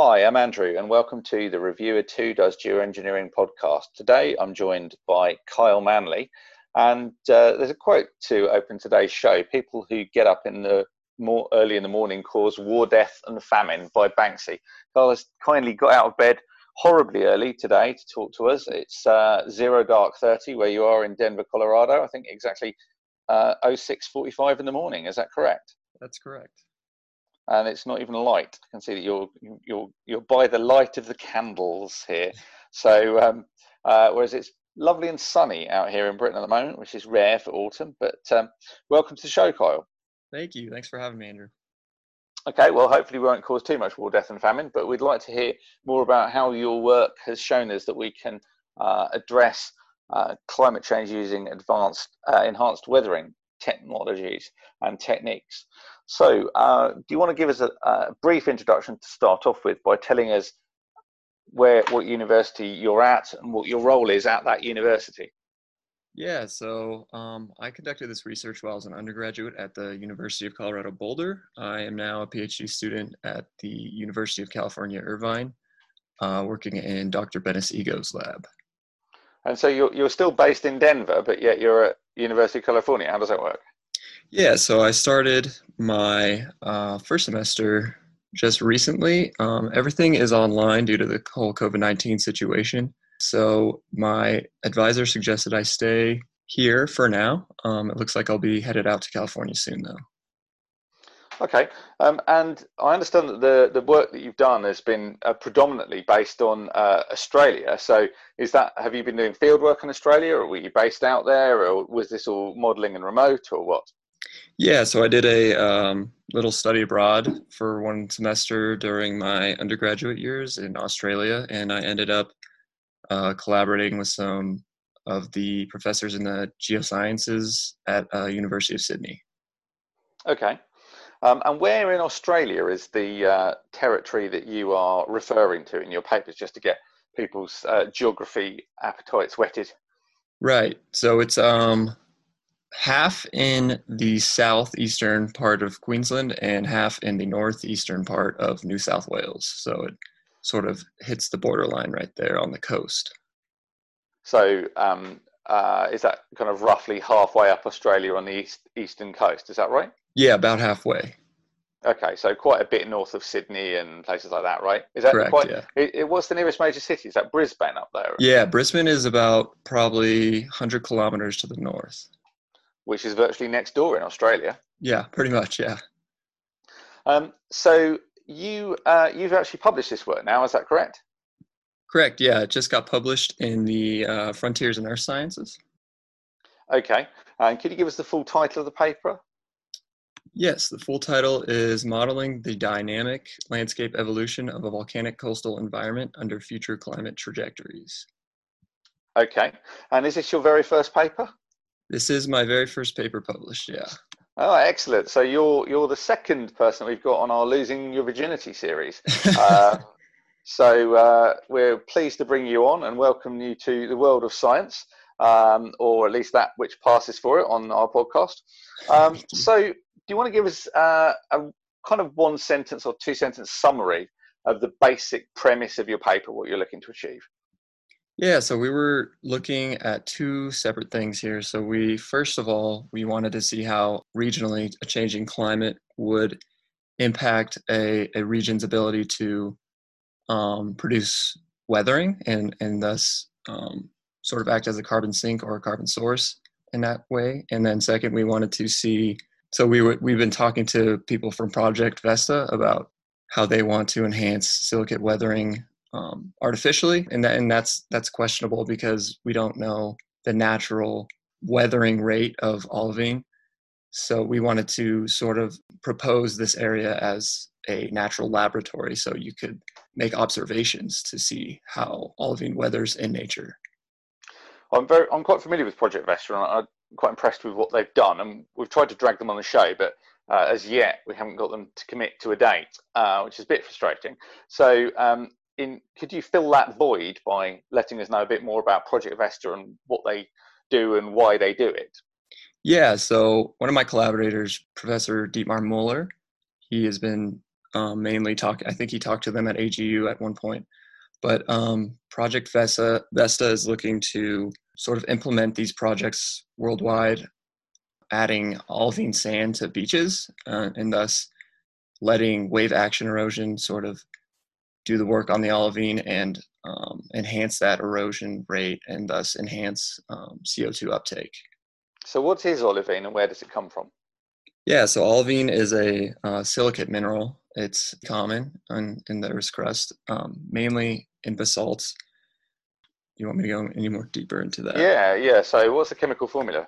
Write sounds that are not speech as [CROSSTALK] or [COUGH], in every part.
Hi, I'm Andrew, and welcome to the Reviewer 2 Does Geoengineering podcast. Today I'm joined by Kyle Manley, and uh, there's a quote to open today's show People who get up in the more early in the morning cause war, death, and famine by Banksy. Kyle has kindly got out of bed horribly early today to talk to us. It's uh, zero dark 30 where you are in Denver, Colorado. I think exactly uh, 0645 in the morning. Is that correct? That's correct and it's not even light. I can see that you're you're you're by the light of the candles here. So um, uh, whereas it's lovely and sunny out here in Britain at the moment, which is rare for autumn. But um, welcome to the show, Kyle. Thank you. Thanks for having me, Andrew. Okay, well, hopefully we won't cause too much war, death, and famine, but we'd like to hear more about how your work has shown us that we can uh, address uh, climate change using advanced, uh, enhanced weathering technologies and techniques. So, uh, do you want to give us a, a, brief introduction to start off with by telling us where, what university you're at, and what your role is at that university? Yeah, so um, I conducted this research while I was an undergraduate at the University of Colorado Boulder. I am now a PhD student at the University of California, Irvine, uh, working in Dr. Benes Ego's lab. And so you're, you're still based in Denver, but yet you're at University of California. How does that work? Yeah, so I started my uh, first semester just recently. Um, everything is online due to the whole COVID 19 situation. So my advisor suggested I stay here for now. Um, it looks like I'll be headed out to California soon, though. Okay, um, and I understand that the, the work that you've done has been uh, predominantly based on uh, Australia. So, is that have you been doing field work in Australia, or were you based out there, or was this all modelling and remote, or what? Yeah, so I did a um, little study abroad for one semester during my undergraduate years in Australia, and I ended up uh, collaborating with some of the professors in the geosciences at uh, University of Sydney. Okay. Um, and where in Australia is the uh, territory that you are referring to in your papers, just to get people's uh, geography appetites whetted? Right. So it's um, half in the southeastern part of Queensland and half in the northeastern part of New South Wales. So it sort of hits the borderline right there on the coast. So um, uh, is that kind of roughly halfway up Australia on the east, eastern coast? Is that right? Yeah, about halfway. Okay, so quite a bit north of Sydney and places like that, right? Is that Correct, quite? Yeah. It, it, what's the nearest major city? Is that Brisbane up there? Yeah, Brisbane is about probably 100 kilometers to the north. Which is virtually next door in Australia. Yeah, pretty much. Yeah. Um, so you uh, you've actually published this work now, is that correct? Correct. Yeah, it just got published in the uh, Frontiers in Earth Sciences. Okay, and could you give us the full title of the paper? Yes, the full title is Modeling the Dynamic Landscape Evolution of a Volcanic Coastal Environment Under Future Climate Trajectories. Okay, and is this your very first paper? This is my very first paper published, yeah. Oh, excellent. So you're you're the second person we've got on our Losing Your Virginity series. uh, [LAUGHS] so uh, we're pleased to bring you on and welcome you to the world of science, um, or at least that which passes for it on our podcast. Um, so do you want to give us uh, a kind of one sentence or two sentence summary of the basic premise of your paper, what you're looking to achieve? Yeah, so we were looking at two separate things here. So we first of all, we wanted to see how regionally a changing climate would impact a, a region's ability to um, produce weathering and and thus um, sort of act as a carbon sink or a carbon source in that way. And then second, we wanted to see so we we've been talking to people from Project Vesta about how they want to enhance silicate weathering um, artificially, and that, and that's that's questionable because we don't know the natural weathering rate of olivine. So we wanted to sort of propose this area as a natural laboratory, so you could make observations to see how olivine weathers in nature. I'm very, I'm quite familiar with Project Vesta, and I'm quite impressed with what they've done, and we've tried to drag them on the show, but uh, as yet we haven't got them to commit to a date, uh, which is a bit frustrating. So, um, in could you fill that void by letting us know a bit more about Project Vesta and what they do and why they do it? Yeah. So one of my collaborators, Professor Dietmar Muller, he has been um, mainly talking, I think he talked to them at AGU at one point. But um, Project Vesta, Vesta is looking to sort of implement these projects worldwide, adding olivine sand to beaches, uh, and thus letting wave action erosion sort of do the work on the olivine and um, enhance that erosion rate and thus enhance um, CO2 uptake. So, what is olivine and where does it come from? Yeah, so olivine is a uh, silicate mineral. It's common in, in the Earth's crust, um, mainly in basalts. You want me to go any more deeper into that? Yeah, yeah. So, what's the chemical formula?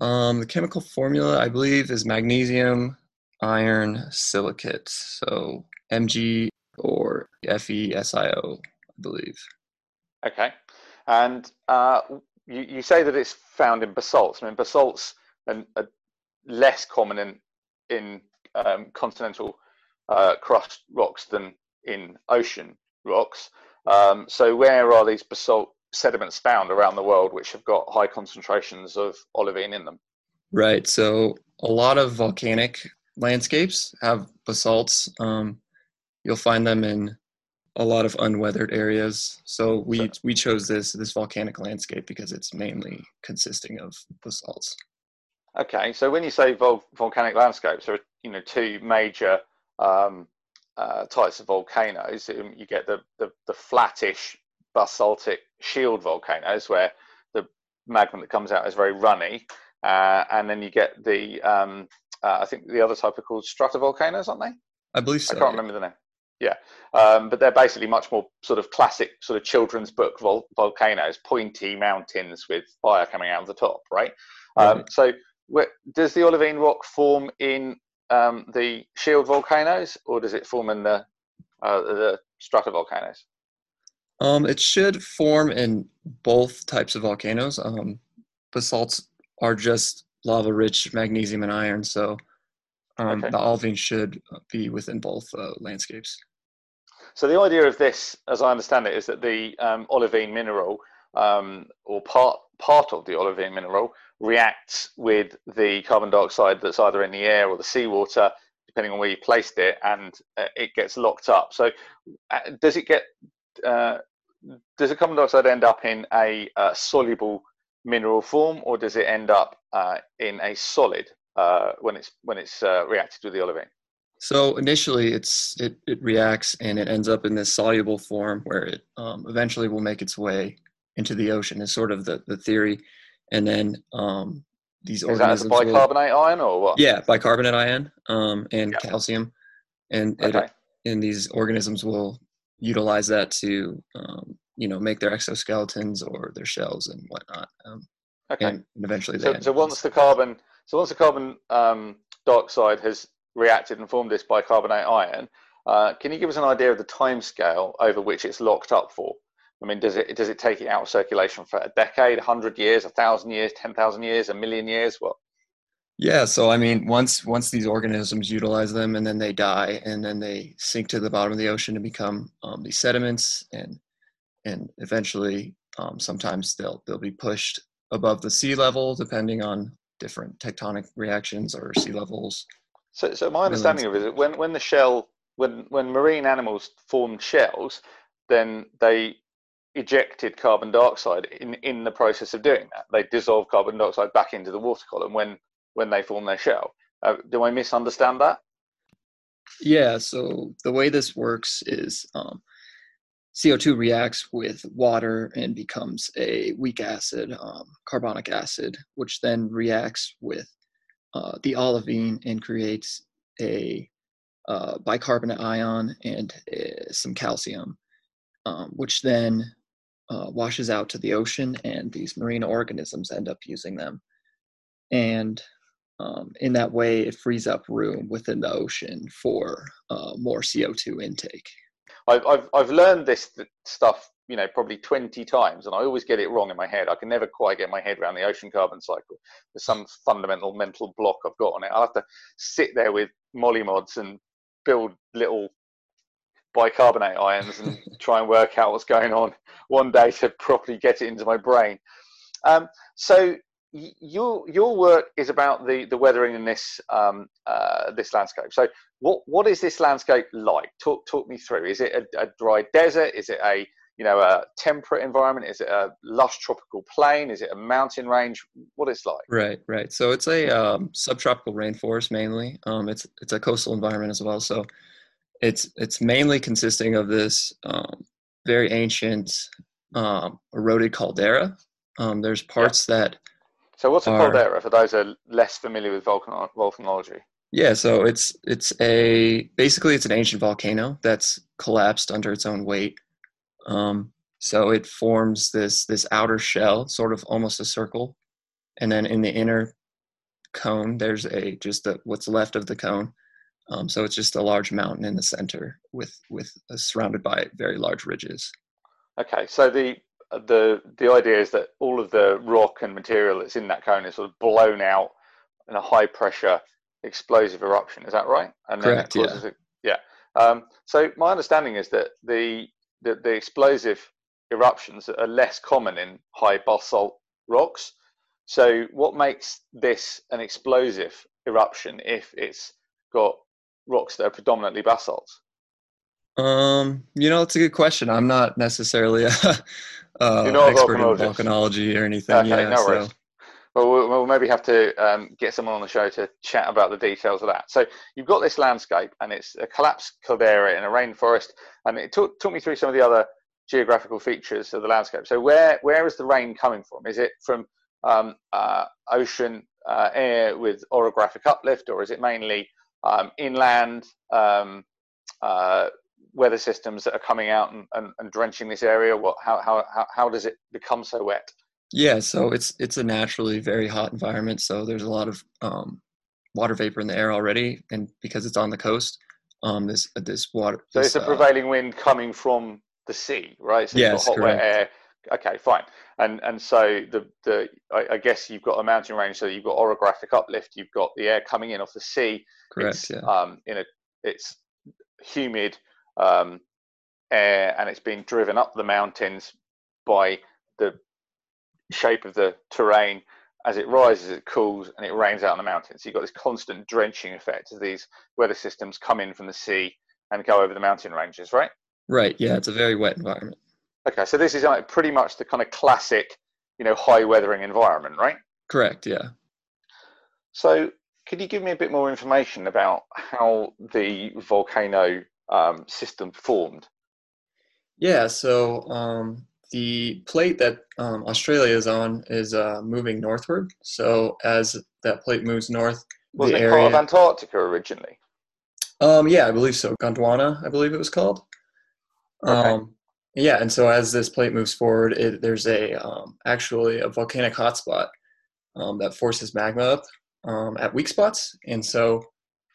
Um, the chemical formula, I believe, is magnesium, iron, silicate. So Mg or FeSiO, I believe. Okay. And uh, you, you say that it's found in basalts. I mean, basalts are, are less common in, in um, continental uh, crust rocks than in ocean rocks. Um, so, where are these basalt sediments found around the world which have got high concentrations of olivine in them? Right. So, a lot of volcanic landscapes have basalts. Um, you'll find them in a lot of unweathered areas. So we we chose this this volcanic landscape because it's mainly consisting of basalts. Okay, so when you say vol- volcanic landscapes, there are you know two major um, uh, types of volcanoes. Um, you get the, the, the flattish basaltic shield volcanoes where the magma that comes out is very runny, uh, and then you get the um, uh, I think the other type are called stratovolcanoes, aren't they? I believe so. I can't remember the name. Yeah, um, but they're basically much more sort of classic sort of children's book vol- volcanoes, pointy mountains with fire coming out of the top, right? Um, so, where, does the olivine rock form in um, the shield volcanoes, or does it form in the uh, the stratovolcanoes? Um, it should form in both types of volcanoes. Um, basalts are just lava-rich magnesium and iron, so um, okay. the olivine should be within both uh, landscapes. So the idea of this, as I understand it, is that the um, olivine mineral, um, or part part of the olivine mineral, reacts with the carbon dioxide that's either in the air or the seawater, depending on where you placed it, and uh, it gets locked up. So uh, does it get uh, does the carbon dioxide end up in a uh, soluble mineral form, or does it end up uh, in a solid uh, when it's when it's uh, reacted with the olivine? So initially, it's it, it reacts and it ends up in this soluble form where it um, eventually will make its way into the ocean. Is sort of the, the theory, and then um, these Is organisms. that bicarbonate will, ion or what? Yeah, bicarbonate ion um, and calcium, and okay. it, and these organisms will utilize that to um, you know make their exoskeletons or their shells and whatnot. Um, okay. And, and eventually, so, so once the carbon so once the carbon um, dioxide has reacted and formed this bicarbonate ion, uh, can you give us an idea of the time scale over which it's locked up for? I mean, does it does it take it out of circulation for a decade, hundred years, a thousand years, ten thousand years, a million years? What? Yeah, so I mean, once once these organisms utilize them, and then they die, and then they sink to the bottom of the ocean and become um, these sediments, and and eventually, um, sometimes they'll they'll be pushed above the sea level, depending on different tectonic reactions or sea levels. So, so my understanding of it is that when, when the shell, when, when marine animals formed shells, then they ejected carbon dioxide in, in the process of doing that. They dissolved carbon dioxide back into the water column when, when they formed their shell. Uh, do I misunderstand that? Yeah, so the way this works is um, CO2 reacts with water and becomes a weak acid, um, carbonic acid, which then reacts with uh, the olivine and creates a uh, bicarbonate ion and uh, some calcium, um, which then uh, washes out to the ocean, and these marine organisms end up using them. And um, in that way, it frees up room within the ocean for uh, more CO2 intake. I've, I've, I've learned this stuff, you know, probably 20 times, and I always get it wrong in my head. I can never quite get my head around the ocean carbon cycle. There's some fundamental mental block I've got on it. I'll have to sit there with Molymods and build little bicarbonate ions and [LAUGHS] try and work out what's going on one day to properly get it into my brain. Um, so your your work is about the the weathering in this um, uh, this landscape. So what what is this landscape like? Talk talk me through. Is it a, a, dry desert? Is it a you know a temperate environment? Is it a lush tropical plain? Is it a mountain range? What it's like? Right, right. So it's a um, subtropical rainforest mainly. Um, it's it's a coastal environment as well. So it's it's mainly consisting of this um, very ancient um, eroded caldera. Um, there's parts yeah. that so what's a are, caldera for those who are less familiar with volcano- volcanology? Yeah, so it's it's a basically it's an ancient volcano that's collapsed under its own weight. Um, so it forms this this outer shell, sort of almost a circle, and then in the inner cone, there's a just a, what's left of the cone. Um, so it's just a large mountain in the center with with uh, surrounded by very large ridges. Okay, so the the the idea is that all of the rock and material that's in that cone is sort of blown out in a high pressure explosive eruption. Is that right? And Correct. yeah. A, yeah. Um, so my understanding is that the, the the explosive eruptions are less common in high basalt rocks. So what makes this an explosive eruption if it's got rocks that are predominantly basalt? Um, you know, it's a good question. I'm not necessarily [LAUGHS] a, uh, you know expert in volcanology or anything. Okay, yeah, no so. worries. Well, well, we'll maybe have to um, get someone on the show to chat about the details of that. So you've got this landscape, and it's a collapsed caldera in a rainforest. And it took, took me through some of the other geographical features of the landscape. So where where is the rain coming from? Is it from um, uh, ocean uh, air with orographic uplift, or is it mainly um, inland um, uh, weather systems that are coming out and, and, and drenching this area? What, how, how, how, does it become so wet? Yeah, so it's it's a naturally very hot environment. So there's a lot of um, water vapor in the air already, and because it's on the coast, um, this this water. So this, it's a uh, prevailing uh, wind coming from the sea, right? So yes, hot correct. wet air. Okay, fine. And and so the the I, I, guess you've got a mountain range, so you've got orographic uplift. You've got the air coming in off the sea. Correct. It's, yeah. Um, in a it's humid um, air and it's being driven up the mountains by the shape of the terrain. As it rises, it cools and it rains out on the mountains. So you've got this constant drenching effect as these weather systems come in from the sea and go over the mountain ranges, right? Right. Yeah, it's a very wet environment. Okay, so this is like pretty much the kind of classic, you know, high weathering environment, right? Correct. Yeah. So, could you give me a bit more information about how the volcano um, system formed? Yeah, so um, the plate that um, Australia is on is uh, moving northward. So as that plate moves north, was it area, part of Antarctica originally? Um, yeah, I believe so. Gondwana, I believe it was called. Okay. Um, yeah, and so as this plate moves forward, it, there's a um, actually a volcanic hotspot um, that forces magma up um, at weak spots, and so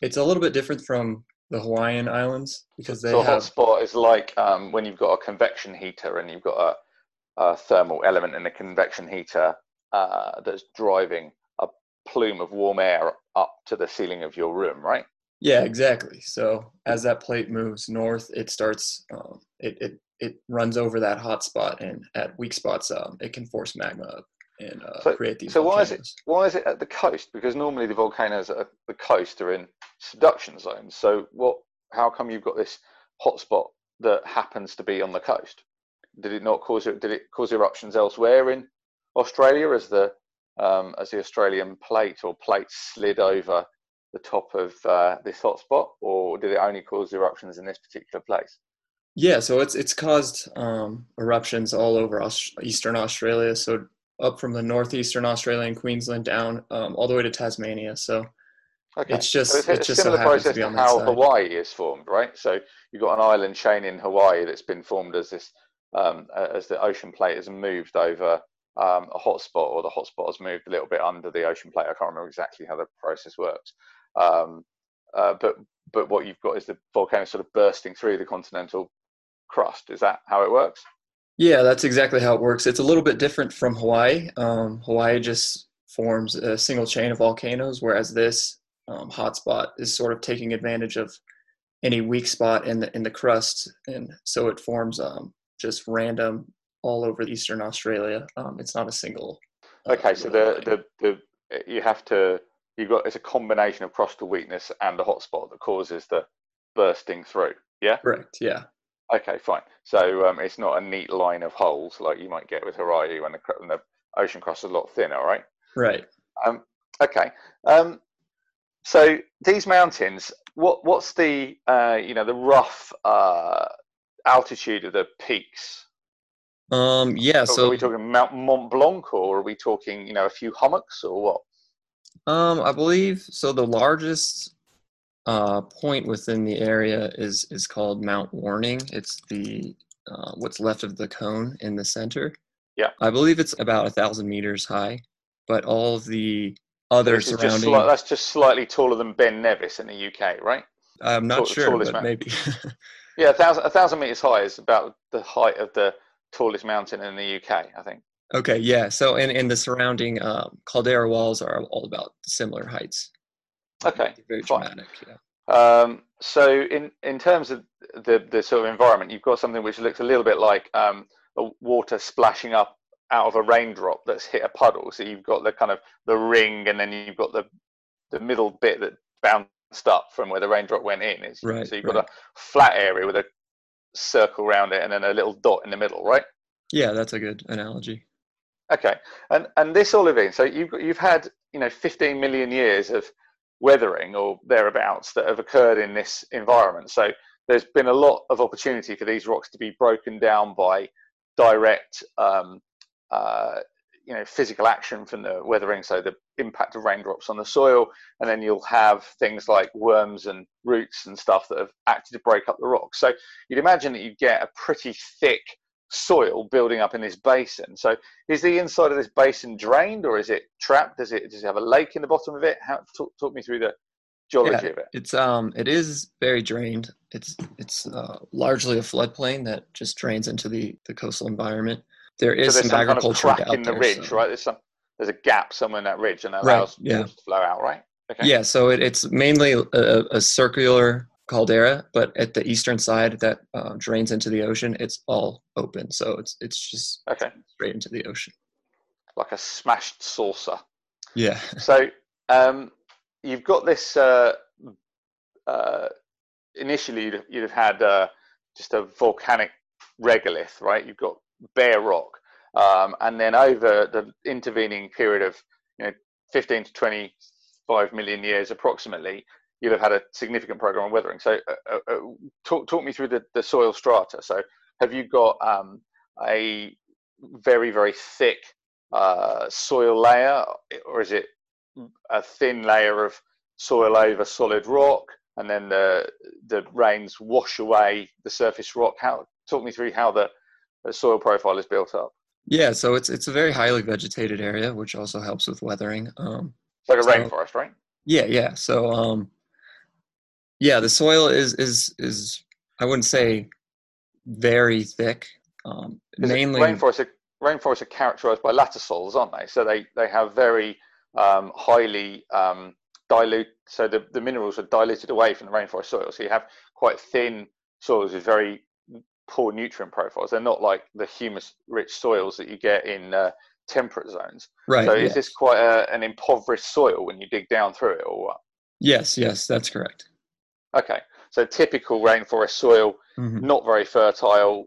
it's a little bit different from the Hawaiian Islands because they so have. hotspot is like um, when you've got a convection heater and you've got a, a thermal element in the convection heater uh, that's driving a plume of warm air up to the ceiling of your room, right? Yeah, exactly. So as that plate moves north, it starts um, it, it it runs over that hot spot, and at weak spots, um, it can force magma up and uh, so, create these. So volcanoes. why is it why is it at the coast? Because normally the volcanoes at the coast are in subduction zones. So what? How come you've got this hotspot that happens to be on the coast? Did it not cause? Did it cause eruptions elsewhere in Australia as the um, as the Australian plate or plates slid over the top of uh, this hotspot, or did it only cause eruptions in this particular place? Yeah, so it's it's caused um, eruptions all over Aust- Eastern Australia. So up from the northeastern Australia and Queensland down um, all the way to Tasmania. So okay. it's just so it's, it's just similar so process to, how Hawaii is formed, right? So you've got an island chain in Hawaii that's been formed as this um, as the ocean plate has moved over um, a hotspot, or the hotspot has moved a little bit under the ocean plate. I can't remember exactly how the process works. Um, uh, but but what you've got is the volcano sort of bursting through the continental crust. Is that how it works? Yeah, that's exactly how it works. It's a little bit different from Hawaii. Um, Hawaii just forms a single chain of volcanoes, whereas this um, hotspot is sort of taking advantage of any weak spot in the in the crust, and so it forms um, just random all over eastern Australia. Um, it's not a single. Okay, so the, the the you have to you got it's a combination of crustal weakness and a hotspot that causes the bursting through. Yeah. Correct. Yeah. Okay, fine. So um, it's not a neat line of holes like you might get with Hawaii when the, when the ocean crust is a lot thinner, right? Right. Um, okay. Um, so these mountains, what what's the uh, you know the rough uh, altitude of the peaks? Um, yeah. So are we talking Mount Mont Blanc, or are we talking you know a few hummocks, or what? Um, I believe so. The largest uh, point within the area is is called Mount Warning. It's the uh, what's left of the cone in the center. Yeah, I believe it's about a thousand meters high, but all of the other surrounding. Just sli- that's just slightly taller than Ben Nevis in the UK, right? I'm not Tall, sure, but maybe. [LAUGHS] yeah, a thousand a thousand meters high is about the height of the tallest mountain in the UK, I think. Okay, yeah. So, in in the surrounding um, caldera walls are all about similar heights. Okay, very dramatic. Yeah. Um, so, in in terms of the the sort of environment, you've got something which looks a little bit like um, water splashing up out of a raindrop that's hit a puddle. So you've got the kind of the ring, and then you've got the the middle bit that bounced up from where the raindrop went in. Is right. So you've right. got a flat area with a circle around it, and then a little dot in the middle, right? Yeah, that's a good analogy. Okay, and and this olivine. So you've you've had you know 15 million years of weathering or thereabouts that have occurred in this environment. So there's been a lot of opportunity for these rocks to be broken down by direct um, uh, you know physical action from the weathering so the impact of raindrops on the soil and then you'll have things like worms and roots and stuff that have acted to break up the rocks so you'd imagine that you'd get a pretty thick soil building up in this basin so is the inside of this basin drained or is it trapped does it does it have a lake in the bottom of it how talk, talk me through the geology yeah, of it it's um it is very drained it's it's uh, largely a floodplain that just drains into the the coastal environment there is so some, some agriculture kind of crack in the there, ridge, so. right? There's some there's a gap somewhere in that ridge, and that allows yeah. to flow out, right? Okay. Yeah, so it, it's mainly a, a, circular caldera, but at the eastern side that uh, drains into the ocean, it's all open, so it's it's just okay straight into the ocean, like a smashed saucer. Yeah. So um, you've got this. Uh, uh, initially, you'd, you'd have had uh, just a volcanic regolith, right? You've got bare rock. Um, and then over the intervening period of you know 15 to 25 million years approximately, you'll have had a significant program of weathering. So uh, uh, uh, talk, talk me through the, the soil strata. So have you got um, a very, very thick uh, soil layer or is it a thin layer of soil over solid rock and then the, the rains wash away the surface rock? How, talk me through how the the soil profile is built up? Yeah, so it's it's a very highly vegetated area, which also helps with weathering. Um, it's like a so, rainforest, right? Yeah, yeah. So, um, yeah, the soil is is is I wouldn't say very thick. Um, mainly rainforests are, rainforests are characterized by latosols, aren't they? So they they have very um, highly um, dilute. So the, the minerals are diluted away from the rainforest soil. So you have quite thin soils with very poor nutrient profiles. They're not like the humus-rich soils that you get in uh, temperate zones. Right. So yes. is this quite a, an impoverished soil when you dig down through it, or what? Yes, yes, that's correct. Okay, so typical rainforest soil, mm-hmm. not very fertile.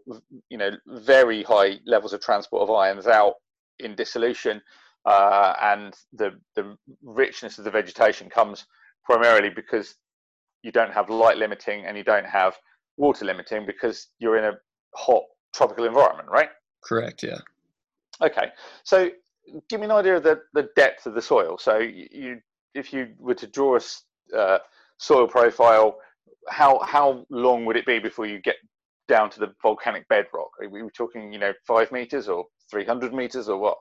You know, very high levels of transport of ions out in dissolution, uh, and the the richness of the vegetation comes primarily because you don't have light limiting and you don't have water limiting because you're in a hot tropical environment, right? Correct. Yeah. Okay. So give me an idea of the, the depth of the soil. So you, if you were to draw a uh, soil profile, how how long would it be before you get down to the volcanic bedrock? Are we talking, you know, five meters or three hundred meters or what?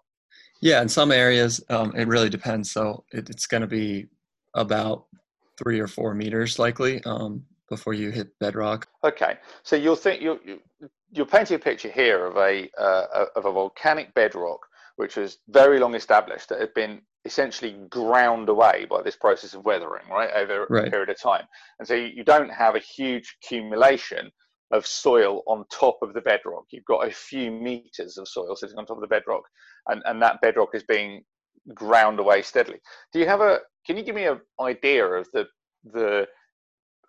Yeah, in some areas, um, it really depends. So it, it's going to be about three or four meters likely. Um, before you hit bedrock. Okay, so you'll think you're you're painting a picture here of a uh, of a volcanic bedrock which was very long established that had been essentially ground away by this process of weathering, right, over right. a period of time. And so you don't have a huge accumulation of soil on top of the bedrock. You've got a few meters of soil sitting on top of the bedrock, and, and that bedrock is being ground away steadily. Do you have a? Can you give me an idea of the the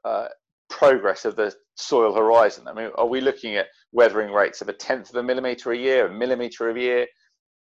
uh, progress of the soil horizon? I mean, are we looking at weathering rates of a tenth of a millimeter a year, a millimeter a year,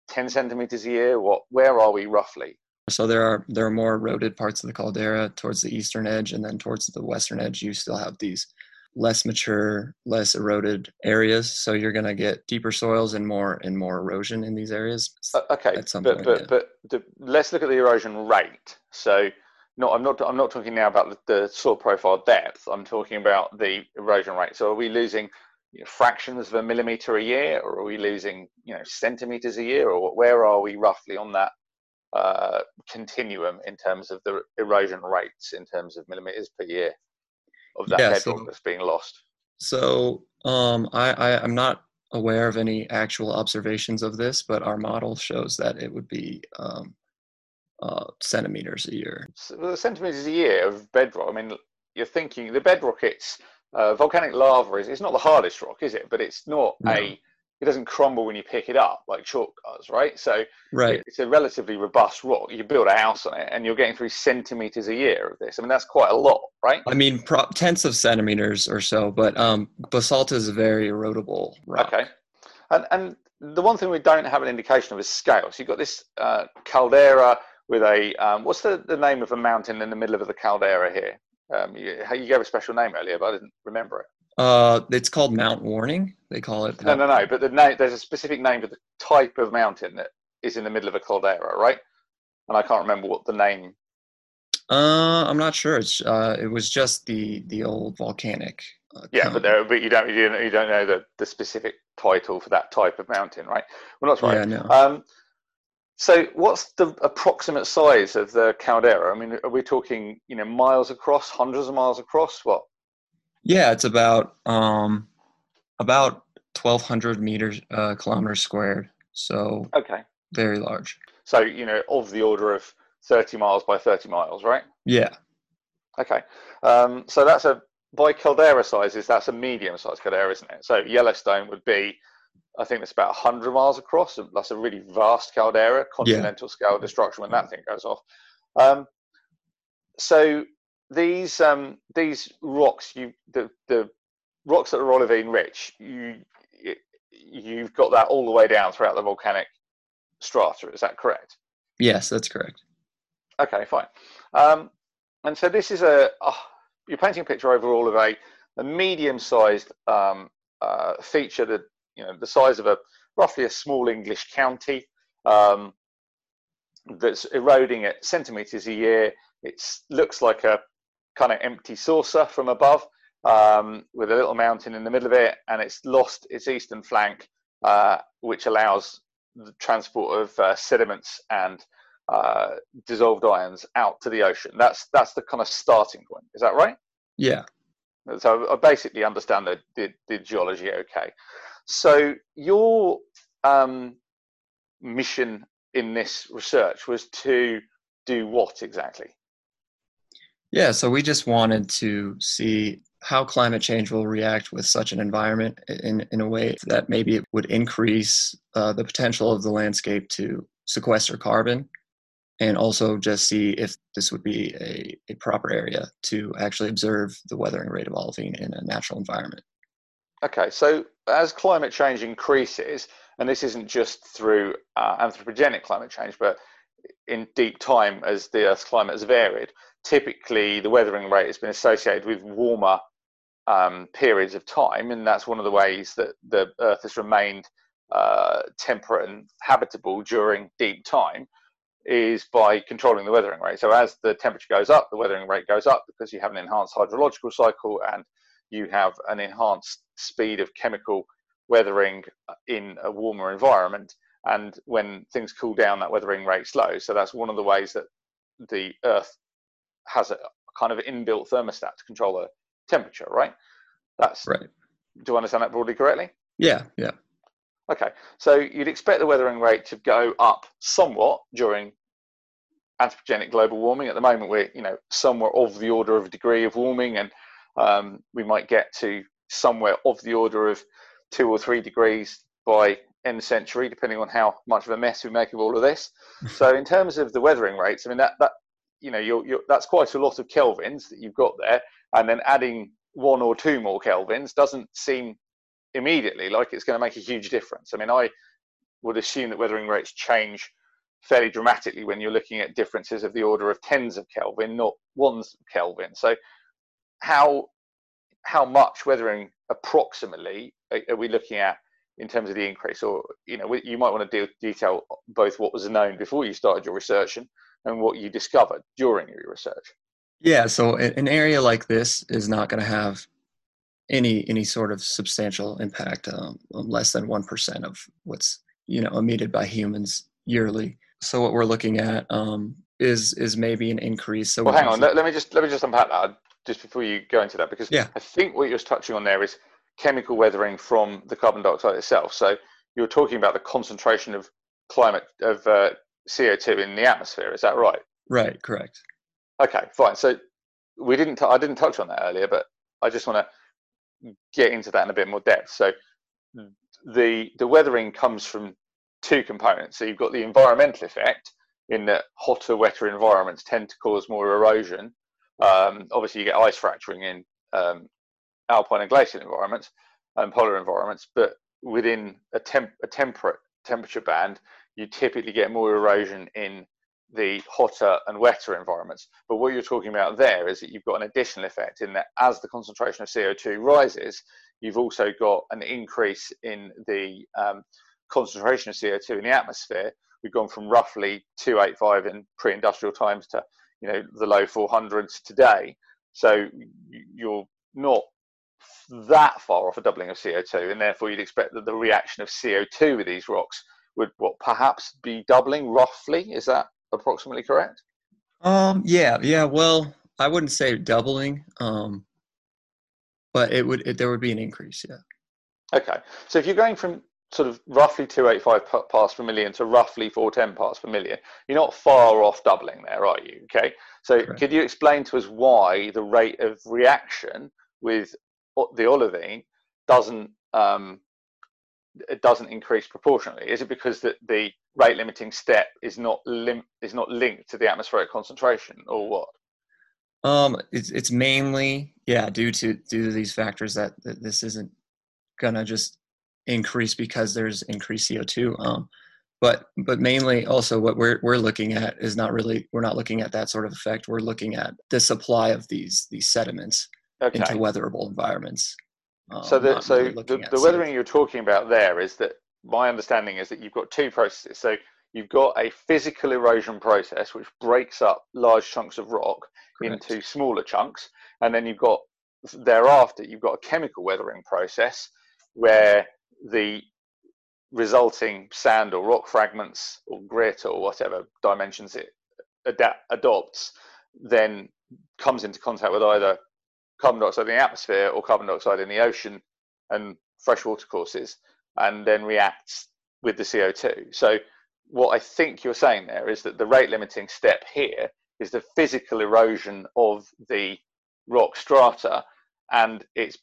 ten centimeters a year? What? Where are we roughly? So there are there are more eroded parts of the caldera towards the eastern edge, and then towards the western edge, you still have these less mature, less eroded areas. So you're going to get deeper soils and more and more erosion in these areas. Uh, okay, but point, but yeah. but the, let's look at the erosion rate. So no, I'm not I'm not talking now about the, the soil profile depth. I'm talking about the erosion rate. So are we losing you know, fractions of a millimeter a year, or are we losing you know centimeters a year, or where are we roughly on that uh, continuum in terms of the erosion rates in terms of millimeters per year of that yeah, bedrock so, that's being lost? So um, I, I, I'm not aware of any actual observations of this, but our model shows that it would be um, uh, centimeters a year. So the centimeters a year of bedrock. I mean, you're thinking the bedrock. It's uh, volcanic lava is. It's not the hardest rock, is it? But it's not no. a it doesn't crumble when you pick it up like chalk does, right? So right. it's a relatively robust rock. You build a house on it, and you're getting through centimeters a year of this. I mean, that's quite a lot, right? I mean, pro- tenths of centimeters or so, but um, basalt is a very erodible rock. Okay, and and the one thing we don't have an indication of is scale. So you've got this uh, caldera with a um, what's the, the name of a mountain in the middle of the caldera here? Um, you, you gave a special name earlier, but I didn't remember it. Uh, it's called Mount Warning. They call it. No, no, no. But the name, there's a specific name for the type of mountain that is in the middle of a caldera, right? And I can't remember what the name. Uh, I'm not sure. It's uh, it was just the the old volcanic. Uh, yeah, but there, but you don't you don't, you don't know the the specific title for that type of mountain, right? Well, that's right. Yeah, no. Um, so, what's the approximate size of the caldera? I mean, are we talking, you know, miles across, hundreds of miles across? What? Yeah, it's about um, about twelve hundred meters uh, kilometers squared. So okay, very large. So you know, of the order of thirty miles by thirty miles, right? Yeah. Okay, um, so that's a by caldera sizes. That's a medium-sized caldera, isn't it? So Yellowstone would be, I think it's about hundred miles across. That's a really vast caldera, continental yeah. scale destruction when that thing goes off. Um, so these um, these rocks, you the the rocks that are olivine rich, you you've got that all the way down throughout the volcanic strata. Is that correct? Yes, that's correct. Okay, fine. Um, and so this is a oh, you're painting a picture overall of a, a medium-sized um, uh, feature that you know the size of a roughly a small English county um, that's eroding at centimeters a year. It looks like a kind of empty saucer from above um, with a little mountain in the middle of it, and it's lost its eastern flank, uh, which allows the transport of uh, sediments and uh, dissolved ions out to the ocean. That's that's the kind of starting point. Is that right? Yeah. So I basically understand the, the, the geology okay. So your um, mission in this research was to do what exactly? Yeah, so we just wanted to see how climate change will react with such an environment in, in a way that maybe it would increase uh, the potential of the landscape to sequester carbon and also just see if this would be a, a proper area to actually observe the weathering rate of olivine in a natural environment. Okay, so as climate change increases, and this isn't just through uh, anthropogenic climate change, but in deep time as the Earth's climate has varied, typically the weathering rate has been associated with warmer um, periods of time, and that's one of the ways that the Earth has remained uh, temperate and habitable during deep time is by controlling the weathering rate. So as the temperature goes up, the weathering rate goes up because you have an enhanced hydrological cycle and you have an enhanced speed of chemical weathering uh, in a warmer environment. And when things cool down, that weathering rate slows. So that's one of the ways that the Earth has a kind of inbuilt thermostat to control the temperature, right? That's right. Do I understand that broadly correctly? Yeah, yeah. Okay, so you'd expect the weathering rate to go up somewhat during anthropogenic global warming. At the moment, we're you know somewhere of the order of a degree of warming, and um, we might get to somewhere of the order of two or three degrees by end century, depending on how much of a mess we make of all of this. [LAUGHS] so, in terms of the weathering rates, I mean that that you know you're, you're, that's quite a lot of kelvins that you've got there, and then adding one or two more kelvins doesn't seem immediately like it's going to make a huge difference. I mean, I would assume that weathering rates change fairly dramatically when you're looking at differences of the order of tens of Kelvin, not ones of Kelvin. So, how how much weathering approximately are we looking at in terms of the increase? Or you know, you might want to de- detail both what was known before you started your research and, and what you discovered during your research. Yeah, so an area like this is not going to have any any sort of substantial impact, um, less than one percent of what's you know emitted by humans yearly. So what we're looking at um, is is maybe an increase. So well, hang on. Let, let, me just let me just unpack that just before you go into that because yeah. I think what you're touching on there is chemical weathering from the carbon dioxide itself. So you're talking about the concentration of climate of uh, CO2 in the atmosphere. Is that right? Right. Correct. Okay. Fine. So we didn't. T- I didn't touch on that earlier, but I just want to get into that in a bit more depth. So the the weathering comes from two components. So you've got the environmental effect in that hotter, wetter environments tend to cause more erosion. Um, obviously, you get ice fracturing in um, alpine and glacial environments and polar environments, but within a, temp- a temperate temperature band, you typically get more erosion in the hotter and wetter environments. But what you're talking about there is that you've got an additional effect in that as the concentration of CO2 rises, you've also got an increase in the um, concentration of CO2 in the atmosphere, we've gone from roughly 285 in pre-industrial times to you know the low 400s today. So you're not that far off a doubling of CO2, and therefore you'd expect that the reaction of CO2 with these rocks would what perhaps be doubling roughly. Is that approximately correct? Um. Yeah. Yeah. Well, I wouldn't say doubling. Um. But it would. It, there would be an increase. Yeah. Okay. So if you're going from sort of roughly 285 parts per million to roughly 410 parts per million, you're not far off doubling there, are you? Okay. So Correct. could you explain to us why the rate of reaction with the olivine doesn't um, it doesn't increase proportionally? Is it because that the rate limiting step is not lim- is not linked to the atmospheric concentration, or what? Um, it's it's mainly yeah due to due to these factors that, that this isn't gonna just increase because there's increased CO2. Um, but but mainly also what we're we're looking at is not really we're not looking at that sort of effect. We're looking at the supply of these these sediments okay. into weatherable environments. Um, so the so really the, the weathering you're talking about there is that my understanding is that you've got two processes. So you've got a physical erosion process which breaks up large chunks of rock Correct. into smaller chunks, and then you've got thereafter you've got a chemical weathering process where the resulting sand or rock fragments or grit or whatever dimensions it adapt, adopts then comes into contact with either carbon dioxide in the atmosphere or carbon dioxide in the ocean and freshwater courses and then reacts with the CO2. So what I think you're saying there is that the rate limiting step here is the physical erosion of the rock strata and it's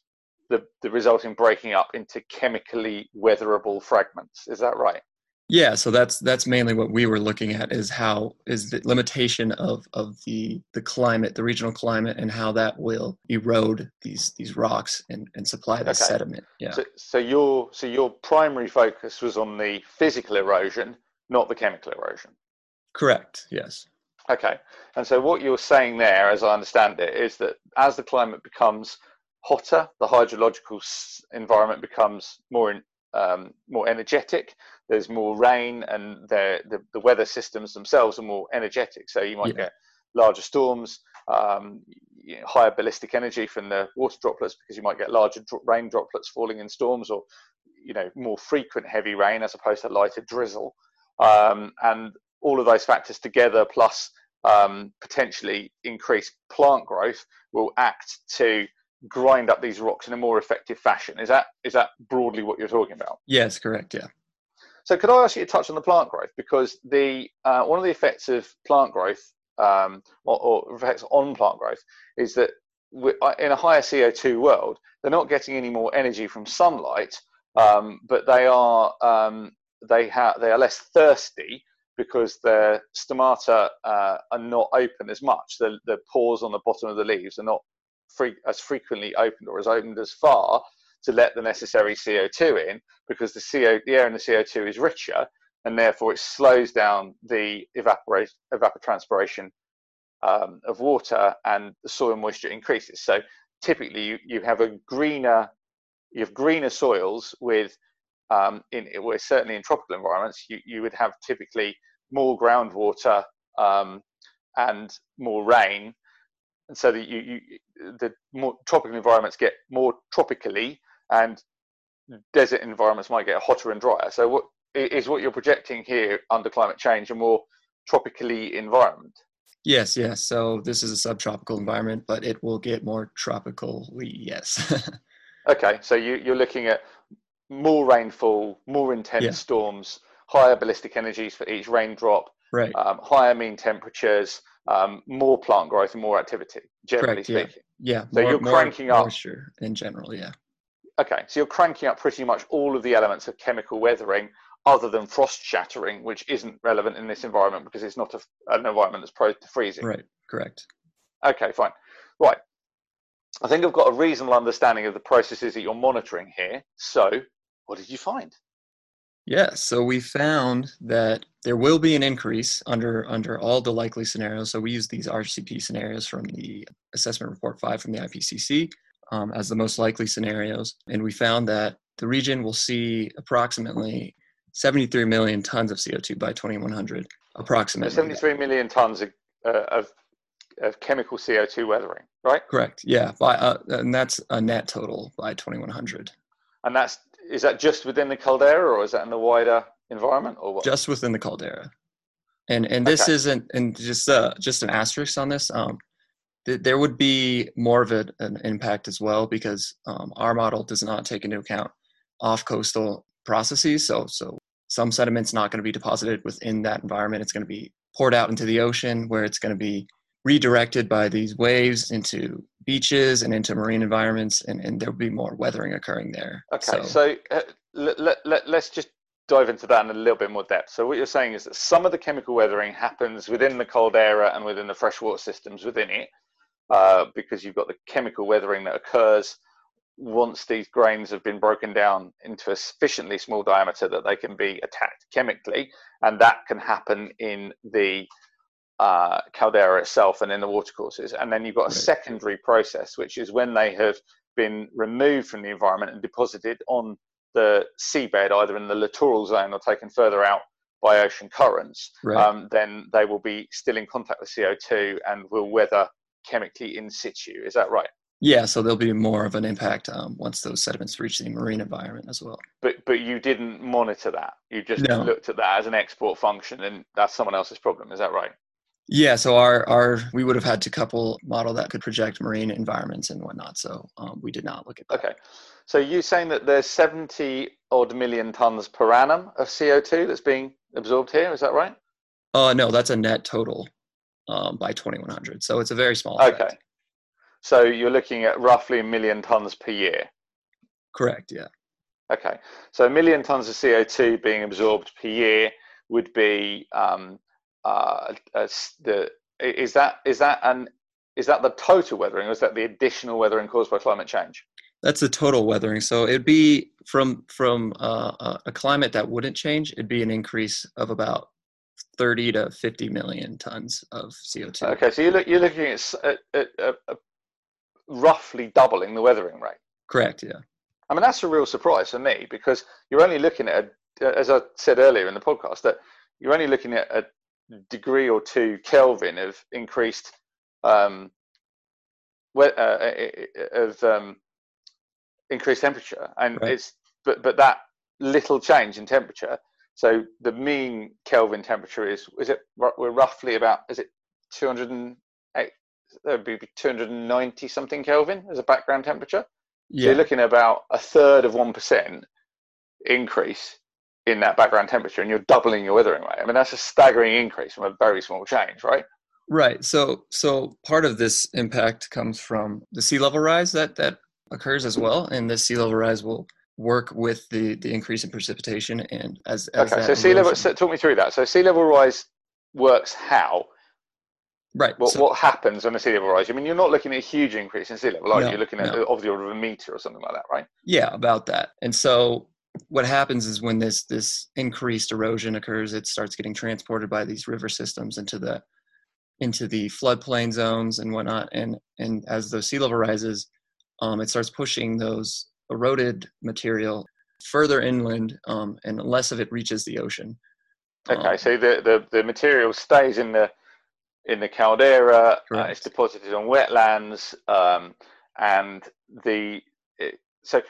the, the resulting breaking up into chemically weatherable fragments. Is that right? Yeah, so that's that's mainly what we were looking at is how is the limitation of of the the climate, the regional climate, and how that will erode these these rocks and, and supply the okay. sediment. Yeah. So, so your so your primary focus was on the physical erosion, not the chemical erosion. Correct. Yes. Okay. And so what you're saying there, as I understand it, is that as the climate becomes hotter, the hydrological environment becomes more um, more energetic. There's more rain, and the, the, the weather systems themselves are more energetic. So you might yeah. get larger storms, um, you know, higher ballistic energy from the water droplets because you might get larger dro- rain droplets falling in storms, or you know more frequent heavy rain as opposed to lighter drizzle. Um, and all of those factors together, plus um, potentially increased plant growth, will act to grind up these rocks in a more effective fashion. Is that is that broadly what you're talking about? Yes, correct. Yeah. So could I ask you to touch on the plant growth because the uh, one of the effects of plant growth um, or, or, effects on plant growth is that uh, in a higher CO2 world, they're not getting any more energy from sunlight, um, but they are um, they have they are less thirsty because their stomata uh, are not open as much. The, the pores on the bottom of the leaves are not free, as frequently opened or as opened as far to let the necessary CO2 in because the CO the air in the CO2 is richer and therefore it slows down the evaporate evapotranspiration um, of water and the soil moisture increases. So typically you, you have a greener you have greener soils with um, in well, certainly in tropical environments you, you would have typically more groundwater um, and more rain and so that you, you the more tropical environments get more tropically and desert environments might get hotter and drier so what is what you're projecting here under climate change a more tropically environment Yes, yes. So this is a subtropical environment, but it will get more tropically, yes. [LAUGHS] okay, so you, you're looking at more rainfall, more intense yeah. storms, higher ballistic energies for each raindrop, right. Um, higher mean temperatures, um, more plant growth and more activity, generally Correct, speaking. Yeah. So more, you're cranking up moisture in general, yeah. Okay, so you're cranking up pretty much all of the elements of chemical weathering other than frost shattering, which isn't relevant in this environment because it's not a, an environment that's prone to freezing. Right, correct. Okay, fine. Right. I think I've got a reasonable understanding of the processes that you're monitoring here. So, what did you find? Yeah, so we found that there will be an increase under under all the likely scenarios. So we use these RCP scenarios from the assessment report five from the IPCC um, as the most likely scenarios, and we found that the region will see approximately 73 million tons of CO2 by 2100, approximately. 73 million tons of, uh, of, of, chemical CO2 weathering, right? Correct. Yeah, by uh, and that's a net total by 2100. And that's is that just within the caldera, or is that in the wider environment, or what? Just within the caldera. And and this okay. isn't and just uh just an asterisk on this. Um, th- there would be more of a, an impact as well because um, our model does not take into account off coastal processes. So so some sediment's not going to be deposited within that environment. It's going to be poured out into the ocean where it's going to be redirected by these waves into beaches and into marine environments, and, and there'll be more weathering occurring there. Okay, so, so uh, let, let, let, let's just dive into that in a little bit more depth. So what you're saying is that some of the chemical weathering happens within the caldera and within the freshwater systems within it, uh, because you've got the chemical weathering that occurs once these grains have been broken down into a sufficiently small diameter that they can be attacked chemically, and that can happen in the uh, caldera itself and in the watercourses. And then you've got a secondary process, which is when they have been removed from the environment and deposited on the seabed, either in the littoral zone or taken further out by ocean currents, right. um, then they will be still in contact with CO2 and will weather chemically in situ. Is that right? Yeah, so there'll be more of an impact um, once those sediments reach the marine environment as well. But but you didn't monitor that. You just no. looked at that as an export function, and that's someone else's problem. Is that right? Yeah, so our our we would have had to couple model that could project marine environments and whatnot. So um, we did not look at that. Okay, so you saying that there's 70 odd million tons per annum of CO2 that's being absorbed here? Is that right? Uh, no, that's a net total um, by 2100. So it's a very small. Effect. Okay. So you're looking at roughly a million tons per year. Correct. Yeah. Okay. So a million tons of CO2 being absorbed per year would be um, uh, the is that is that an is that the total weathering or is that the additional weathering caused by climate change? That's the total weathering. So it'd be from from uh, a climate that wouldn't change. It'd be an increase of about 30 to 50 million tons of CO2. Okay, so you're, look, you're looking at, at, at, at roughly doubling the weathering rate. Correct. Yeah. I mean, that's a real surprise for me because you're only looking at, a, as I said earlier in the podcast, that you're only looking at a degree or two Kelvin of increased um, uh, uh, of um, increased temperature, and right. it's but but that little change in temperature. So the mean Kelvin temperature is is it we're roughly about is it 208 that would be 290 something Kelvin as a background temperature. Yeah. So you're looking at about a third of 1% increase in that background temperature and you're doubling your withering rate. I mean, that's a staggering increase from a very small change, right? Right. So so part of this impact comes from the sea level rise that that occurs as well, and the sea level rise will work with the the increase in precipitation and as, as okay. So sea level. So talk me through that. So sea level rise works how? Right. What so, what happens when the sea level rise? I mean, you're not looking at a huge increase in sea level, are no, you? You're looking at no. of the order of a meter or something like that, right? Yeah, about that. And so what happens is when this this increased erosion occurs, it starts getting transported by these river systems into the into the floodplain zones and whatnot. And and as the sea level rises, um, it starts pushing those eroded material further inland, um, and less of it reaches the ocean. Okay, Um, so the, the, the material stays in the in the caldera. Uh, it's deposited on wetlands, um, and the it, so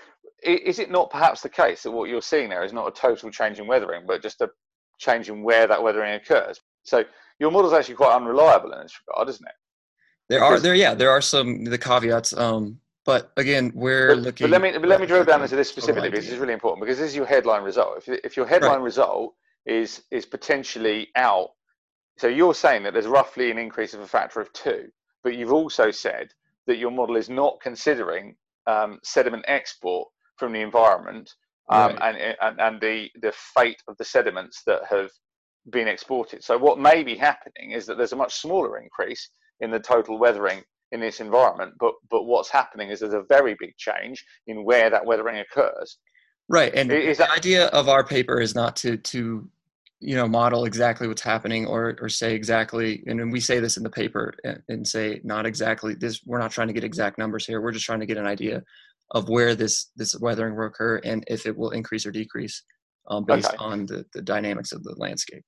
is it not perhaps the case that what you're seeing there is not a total change in weathering, but just a change in where that weathering occurs? So your model is actually quite unreliable in this regard, isn't it? there are there yeah there are some the caveats. Um, but again, we're But, looking. but let me but let me drill down into this specifically because is really important because this is your headline result. If, if your headline result is is potentially out, so you're saying that there's roughly an increase of a factor of two, but you've also said that your model is not considering um, sediment export from the environment um, Right. and, and and the the fate of the sediments that have been exported. So what may be happening is that there's a much smaller increase in the total weathering in this environment, but but what's happening is there's a very big change in where that weathering occurs. Right, and is the idea of our paper is not to to you know model exactly what's happening or or say exactly, and we say this in the paper and, and say not exactly this. We're not trying to get exact numbers here. We're just trying to get an idea of where this this weathering will occur and if it will increase or decrease um, based Okay. on the the dynamics of the landscape.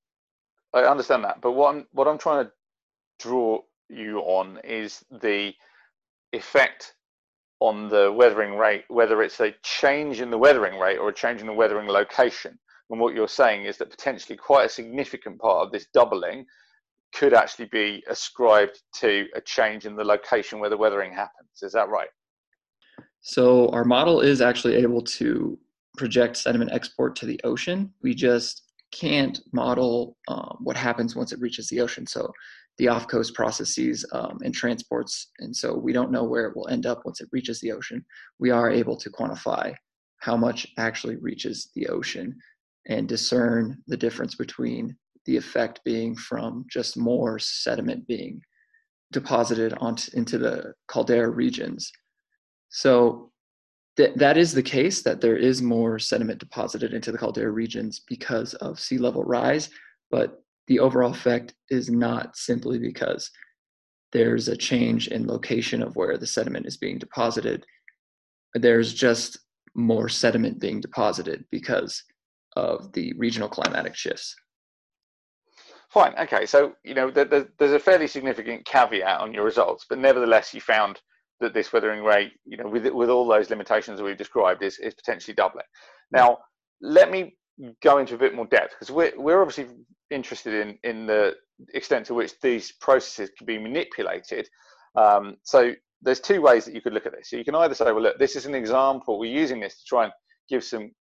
I understand that, but what I'm what I'm trying to draw you on is the effect on the weathering rate, whether it's a change in the weathering rate or a change in the weathering location. And what you're saying is that potentially quite a significant part of this doubling could actually be ascribed to a change in the location where the weathering happens. Is that right? So our model is actually able to project sediment export to the ocean. We just can't model um, what happens once it reaches the ocean. So the off-coast processes um, and transports, and so we don't know where it will end up once it reaches the ocean. We are able to quantify how much actually reaches the ocean and discern the difference between the effect being from just more sediment being deposited onto into the caldera regions so th- that is the case that there is more sediment deposited into the caldera regions because of sea level rise, but the overall effect is not simply because there's a change in location of where the sediment is being deposited. There's just more sediment being deposited because of the regional climatic shifts. Fine. Okay. So you know there, there- there's a fairly significant caveat on your results, but nevertheless you found that this weathering rate, you know, with with all those limitations that we've described, is is potentially doubling. Now, let me go into a bit more depth because we're we're obviously interested in in the extent to which these processes can be manipulated. Um, so there's two ways that you could look at this. So you can either say, well, look, this is an example. We're using this to try and give some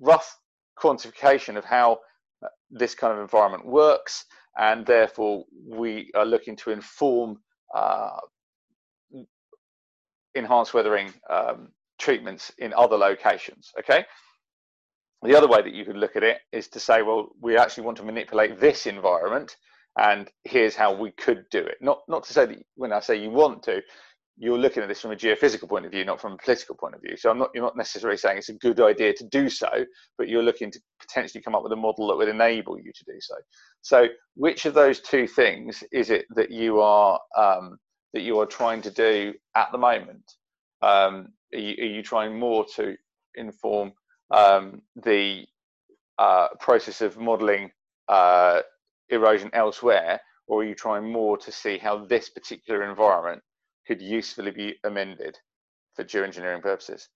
rough quantification of how uh, this kind of environment works, and therefore we are looking to inform uh, enhanced weathering um, treatments in other locations. Okay. The other way that you could look at it is to say, well, we actually want to manipulate this environment, and here's how we could do it. Not not to say that when I say you want to, you're looking at this from a geophysical point of view, not from a political point of view. So I'm not you're not necessarily saying it's a good idea to do so, but you're looking to potentially come up with a model that would enable you to do so. So which of those two things is it that you are um, that you are trying to do at the moment? Um, are, you, are you trying more to inform um, the uh, process of modelling uh, erosion elsewhere, or are you trying more to see how this particular environment could usefully be amended for geoengineering purposes?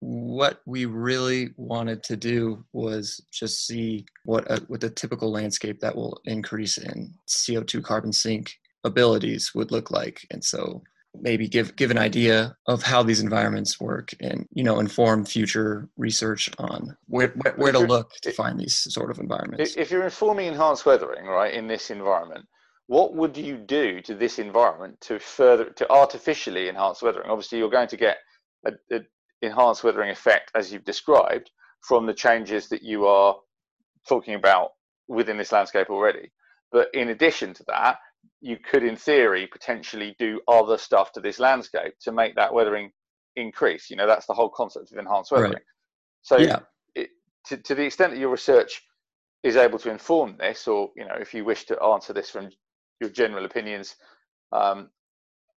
What we really wanted to do was just see what with a, what the typical landscape that will increase in CO2 carbon sink abilities would look like, and so maybe give give an idea of how these environments work, and you know inform future research on where where, where to look to find these sort of environments. If you're informing enhanced weathering, right, in this environment, what would you do to this environment to further to artificially enhance weathering? Obviously, you're going to get an enhanced weathering effect as you've described from the changes that you are talking about within this landscape already. But in addition to that, you could, in theory, potentially do other stuff to this landscape to make that weathering increase. You know, that's the whole concept of enhanced weathering. Right. So, yeah. it, to, to the extent that your research is able to inform this, or you know, if you wish to answer this from your general opinions, um,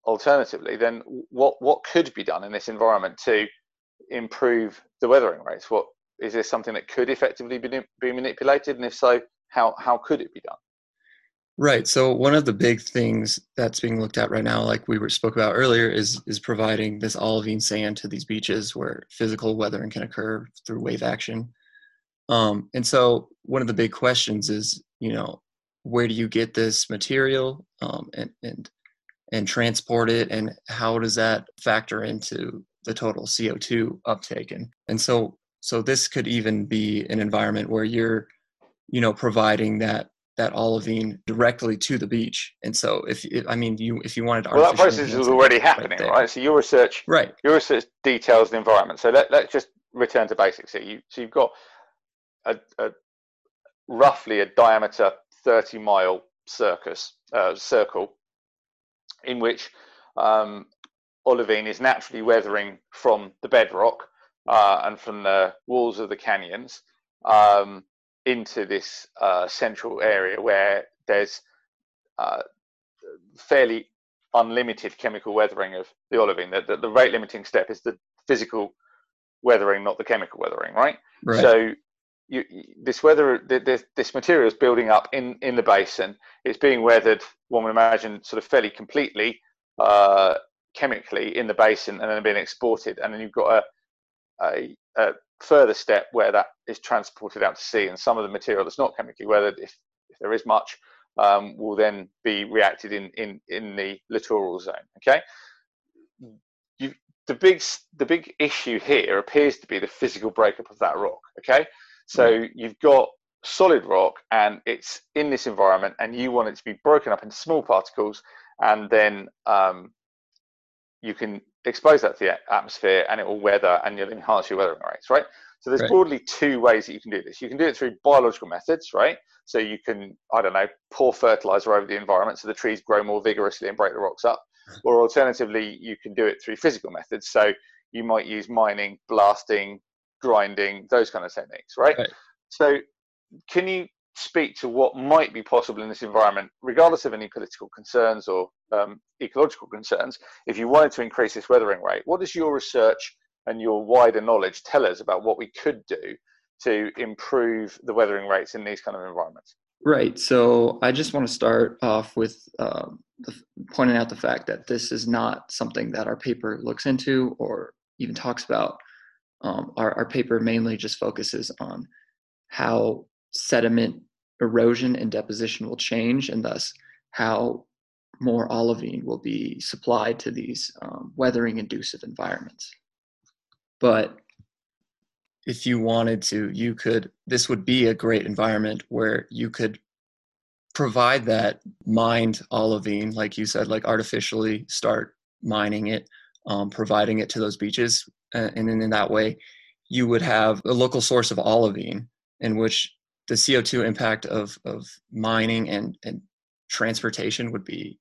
alternatively, then what what could be done in this environment to improve the weathering rates? What is there something that could effectively be, be manipulated, and if so, how how could it be done? Right. So one of the big things that's being looked at right now, like we were spoke about earlier, is is providing this olivine sand to these beaches where physical weathering can occur through wave action. Um, and so one of the big questions is, you know, where do you get this material um, and and and transport it, and how does that factor into the total CO2 uptake? And and so so this could even be an environment where you're, you know, providing that that olivine directly to the beach. And so, if, I mean, you if you wanted to, well, that process is already happening, right, right, So your research, right, your research details the environment. So let let's just return to basics here. You so you've got a, a roughly a diameter 30 mile circus uh, circle in which um, olivine is naturally weathering from the bedrock uh, and from the walls of the canyons. Um, into this uh, central area where there's uh, fairly unlimited chemical weathering of the olivine. The, the, the, rate limiting step is the physical weathering, not the chemical weathering, right? right. So you, this weather, this, this material is building up in, in the basin. It's being weathered, one would imagine, sort of fairly completely uh, chemically in the basin and then being exported. And then you've got a, a, a further step where that is transported out to sea, and some of the material that's not chemically weathered, if, if there is much, um, will then be reacted in, in, in the littoral zone. Okay, you, the big the big issue here appears to be the physical breakup of that rock. Okay, so mm. you've got solid rock and it's in this environment, and you want it to be broken up into small particles, and then um, you can expose that to the atmosphere and it will weather and you'll enhance your weathering rates, right? So there's right. broadly two ways that you can do this. You can do it through biological methods, right? So you can, I don't know, pour fertilizer over the environment so the trees grow more vigorously and break the rocks up. Or alternatively, you can do it through physical methods. So you might use mining, blasting, grinding, those kind of techniques, right? right. So can you speak to what might be possible in this environment, regardless of any political concerns or um, ecological concerns, if you wanted to increase this weathering rate, what does your research and your wider knowledge tell us about what we could do to improve the weathering rates in these kind of environments? Right. So I just want to start off with the, pointing out the fact that this is not something that our paper looks into or even talks about. Um, our, our paper mainly just focuses on how sediment erosion and deposition will change, and thus how more olivine will be supplied to these um, weathering inducive environments. But if you wanted to, you could, this would be a great environment where you could provide that mined olivine, like you said, like artificially start mining it, um, providing it to those beaches. Uh, and then in that way, you would have a local source of olivine in which the CO2 impact of, of mining and, and transportation would be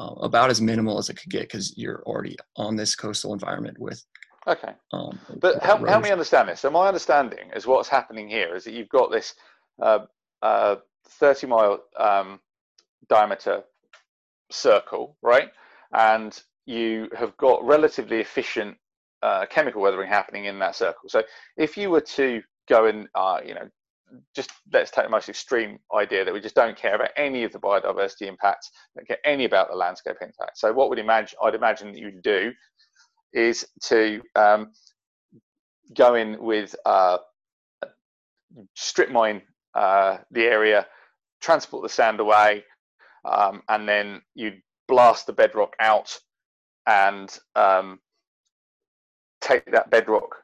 uh, about as minimal as it could get because you're already on this coastal environment with. Okay. Um, but help, help me understand this. So my understanding is what's happening here is that you've got this uh, uh, 30 mile um, diameter circle, right? And you have got relatively efficient uh, chemical weathering happening in that circle. So if you were to go and uh, you know just let's take the most extreme idea that we just don't care about any of the biodiversity impacts, don't care any about the landscape impact. So what would imagine I'd imagine that you'd do is to um, go in with uh, strip mine uh, the area, transport the sand away, um, and then you'd blast the bedrock out and um, take that bedrock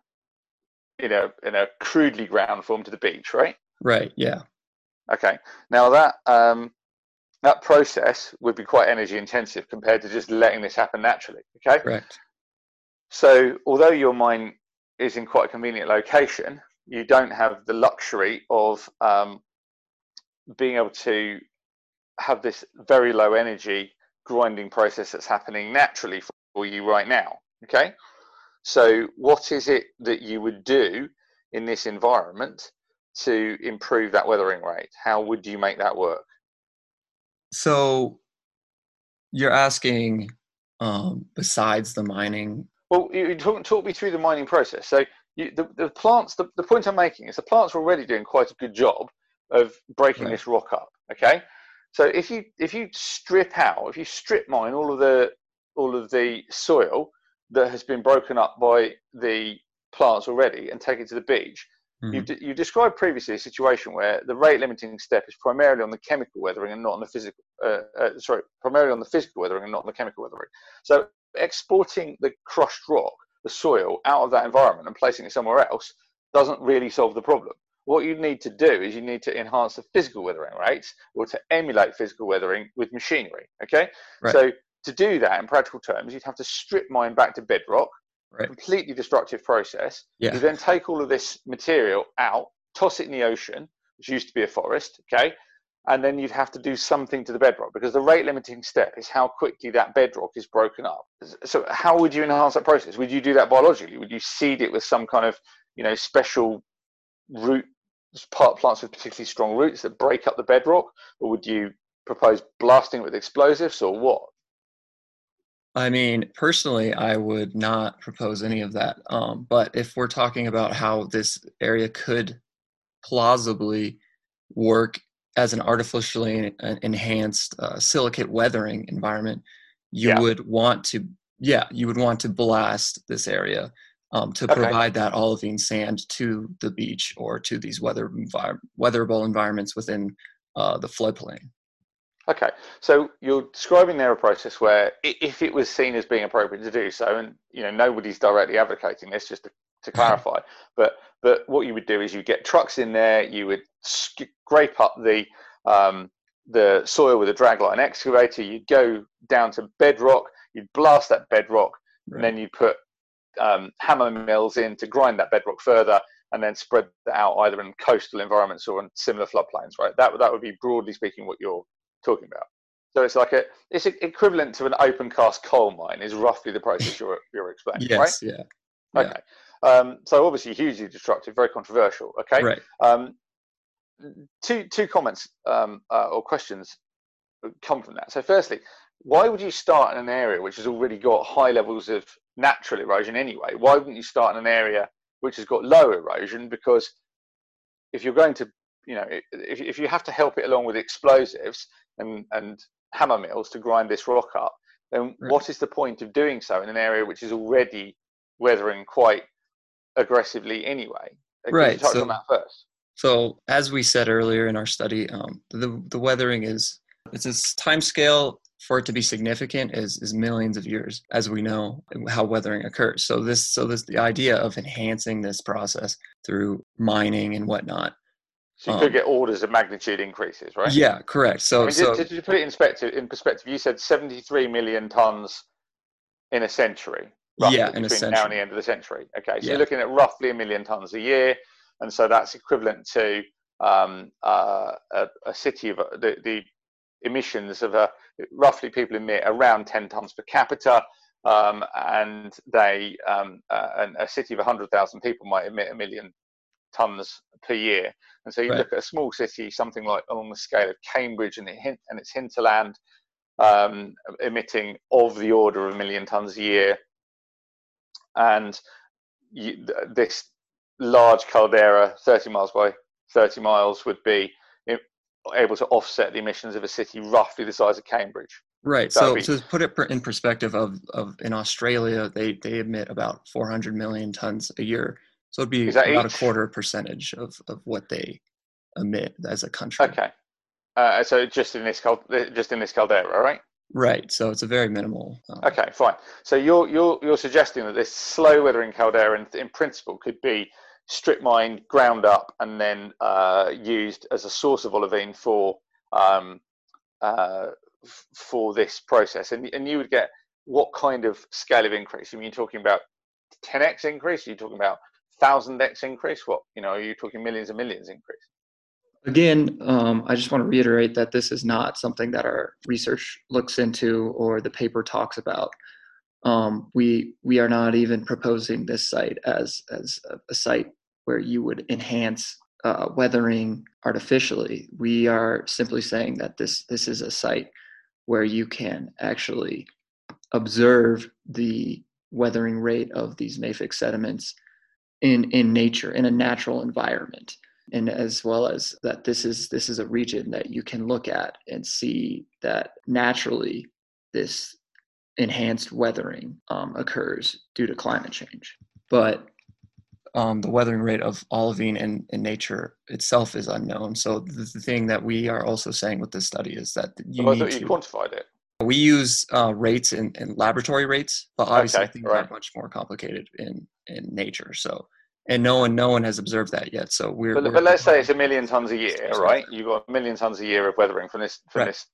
in a in a crudely ground form to the beach, right? Right. Yeah. Okay. Now that um, that process would be quite energy intensive compared to just letting this happen naturally. Okay. Correct. So although your mine is in quite a convenient location, you don't have the luxury of um, being able to have this very low energy grinding process that's happening naturally for you right now. Okay. So, what is it that you would do in this environment to improve that weathering rate? How would you make that work? So, you're asking um, besides the mining. Well, you talk, talk me through the mining process. So, you, the, the plants, the, the point I'm making is the plants are already doing quite a good job of breaking right. this rock up. Okay, so if you if you strip out, if you strip mine all of the all of the soil that has been broken up by the plants already and take it to the beach, mm-hmm. you, you described previously a situation where the rate limiting step is primarily on the chemical weathering and not on the physical. Uh, uh, sorry, primarily on the physical weathering and not on the chemical weathering. So exporting the crushed rock, the soil, out of that environment and placing it somewhere else doesn't really solve the problem what you need to do is you need to enhance the physical weathering rates or to emulate physical weathering with machinery. Okay. Right. So to do that in practical terms, you'd have to strip mine back to bedrock, right. completely destructive process. Yeah. You then take all of this material out, toss it in the ocean, which used to be a forest. Okay. And then you'd have to do something to the bedrock because the rate limiting step is how quickly that bedrock is broken up. So how would you enhance that process? Would you do that biologically? Would you seed it with some kind of, you know, special root part plants with particularly strong roots that break up the bedrock, or would you propose blasting it with explosives, or what? I mean, personally, I would not propose any of that. Um, but if we're talking about how this area could plausibly work as an artificially enhanced uh, silicate weathering environment, you yeah. would want to, yeah, you would want to blast this area um, to okay. provide that olivine sand to the beach or to these weather envir- weatherable environments within uh, the floodplain. Okay, so you're describing there a process where, if it was seen as being appropriate to do so, and you know nobody's directly advocating this, just to, to [LAUGHS] clarify, but but what you would do is you get trucks in there, you would scrape up the um, the soil with a dragline excavator, you'd go down to bedrock, you'd blast that bedrock, right. and then you put um, hammer mills in to grind that bedrock further and then spread that out either in coastal environments or in similar floodplains, right? That, that would be broadly speaking what you're talking about. So it's like a, it's equivalent to an open cast coal mine is roughly the process you're, you're explaining, [LAUGHS] yes, right? yeah. yeah. Okay. Um, so obviously hugely destructive, very controversial. Okay. Right. Um, two, two comments um, uh, or questions come from that. So firstly, why would you start in an area which has already got high levels of natural erosion anyway? Why wouldn't you start in an area which has got low erosion? Because if you're going to, you know, if, if you have to help it along with explosives and, and hammer mills to grind this rock up, then right. what is the point of doing so in an area which is already weathering quite aggressively anyway? Can right. touch so, on that first. So as we said earlier in our study, um, the the weathering is it's a time scale for it to be significant is is millions of years as we know how weathering occurs so this so this the idea of enhancing this process through mining and whatnot so you um, could get orders of magnitude increases right yeah correct so, I mean, so to, put it in perspective in perspective you said 73 million tons in a century yeah in a century. now and the end of the century okay so yeah. you're looking at roughly a million tons a year and so that's equivalent to um, uh, a, a, city of the, the emissions of a roughly people emit around 10 tons per capita, um, and they um, uh, a city of 100,000 people might emit a million tons per year. And so you right. look at a small city, something like along the scale of Cambridge and, and its hinterland, um, emitting of the order of a million tons a year, and you, this large caldera, 30 miles by 30 miles, would be able to offset the emissions of a city roughly the size of Cambridge. Right. So, be, to put it in perspective, of, of in Australia, they they emit about 400 million tons a year. So it'd be about each? a quarter percentage of, of what they emit as a country. Okay. Uh, so just in this just in this caldera, right? Right. So it's a very minimal. Um, okay, fine. So you're you're you're suggesting that this slow weathering caldera, in, in principle, could be strip mined, ground up, and then uh, used as a source of olivine for um, uh, for this process, and and you would get what kind of scale of increase? I mean, you're talking about 10x increase? You're you talking about thousand x increase? What you know? Are you talking millions and millions increase? Again, um, I just want to reiterate that this is not something that our research looks into or the paper talks about. Um, we we are not even proposing this site as as a, a site where you would enhance uh, weathering artificially. We are simply saying that this this is a site where you can actually observe the weathering rate of these mafic sediments in in nature in a natural environment. And as well as that this is this is a region that you can look at and see that naturally this enhanced weathering um, occurs due to climate change. But um, the weathering rate of olivine in, in nature itself is unknown. So the, the thing that we are also saying with this study is that you well, need you to, quantified it we use uh, rates and, in laboratory rates but obviously Okay, things right. are much more complicated in in nature so and no one no one has observed that yet so we're But, we're but let's say it's a million tons a year, right? You've got a million tons a year of weathering from this from Right. this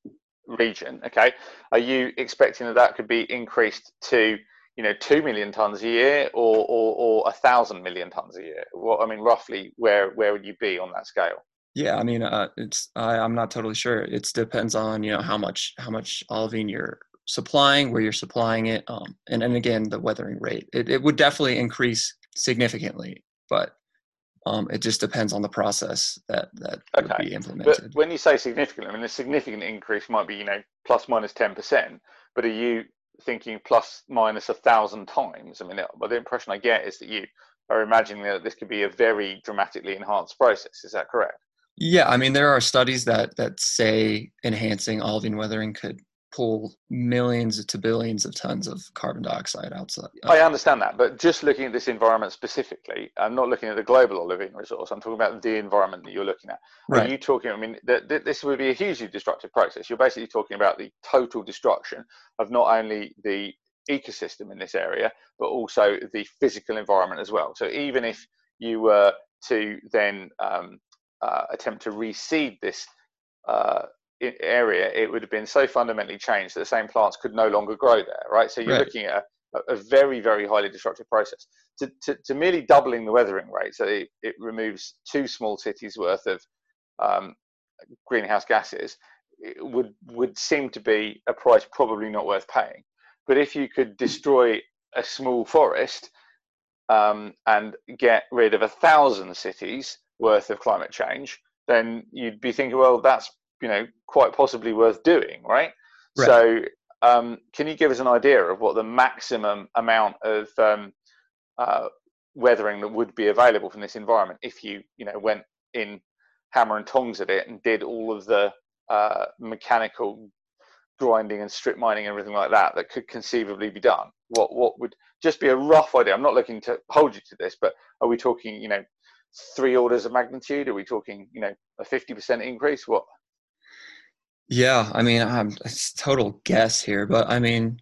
region. Okay, are you expecting that that could be increased to you know two million tons a year or or, or a thousand million tons a year? Well, I mean, roughly, where where would you be on that scale? Yeah, I mean, uh, it's I, I'm not totally sure. It depends on you know how much how much olivine you're supplying, where you're supplying it, um, and and again the weathering rate. It it would definitely increase significantly, but um, it just depends on the process that that would Okay, be But implemented. when you say significant, I mean a significant increase might be you know plus minus ten percent. But are you thinking plus minus a thousand times? I mean, but the impression I get is that you are imagining that this could be a very dramatically enhanced process. Is that correct? Yeah, I mean there are studies that that say enhancing olivine weathering could pull millions to billions of tons of carbon dioxide outside. I understand that, but just looking at this environment specifically, I'm not looking at the global olivine resource. I'm talking about the environment that you're looking at. Are you talking? I mean, th- th- this would be a hugely destructive process. You're basically talking about the total destruction of not only the ecosystem in this area, but also the physical environment as well. So even if you were to then um, uh, attempt to reseed this uh, area, it would have been so fundamentally changed that the same plants could no longer grow there, right? So you're Right. looking at a, a very, very highly destructive process. To, to, to merely doubling the weathering rate, so it, it removes two small cities worth of um, greenhouse gases, it would would seem to be a price probably not worth paying. But if you could destroy a small forest um, and get rid of a thousand cities worth of climate change, then you'd be thinking, well, that's you know quite possibly worth doing, right? Right. So, um, can you give us an idea of what the maximum amount of um, uh, weathering that would be available from this environment if you you know went in hammer and tongs at it and did all of the uh, mechanical grinding and strip mining and everything like that that could conceivably be done? What what would just be a rough idea? I'm not looking to hold you to this, but are we talking you know three orders of magnitude? Are we talking you know a 50% increase? What? Yeah, I mean, I'm it's total guess here, but I mean,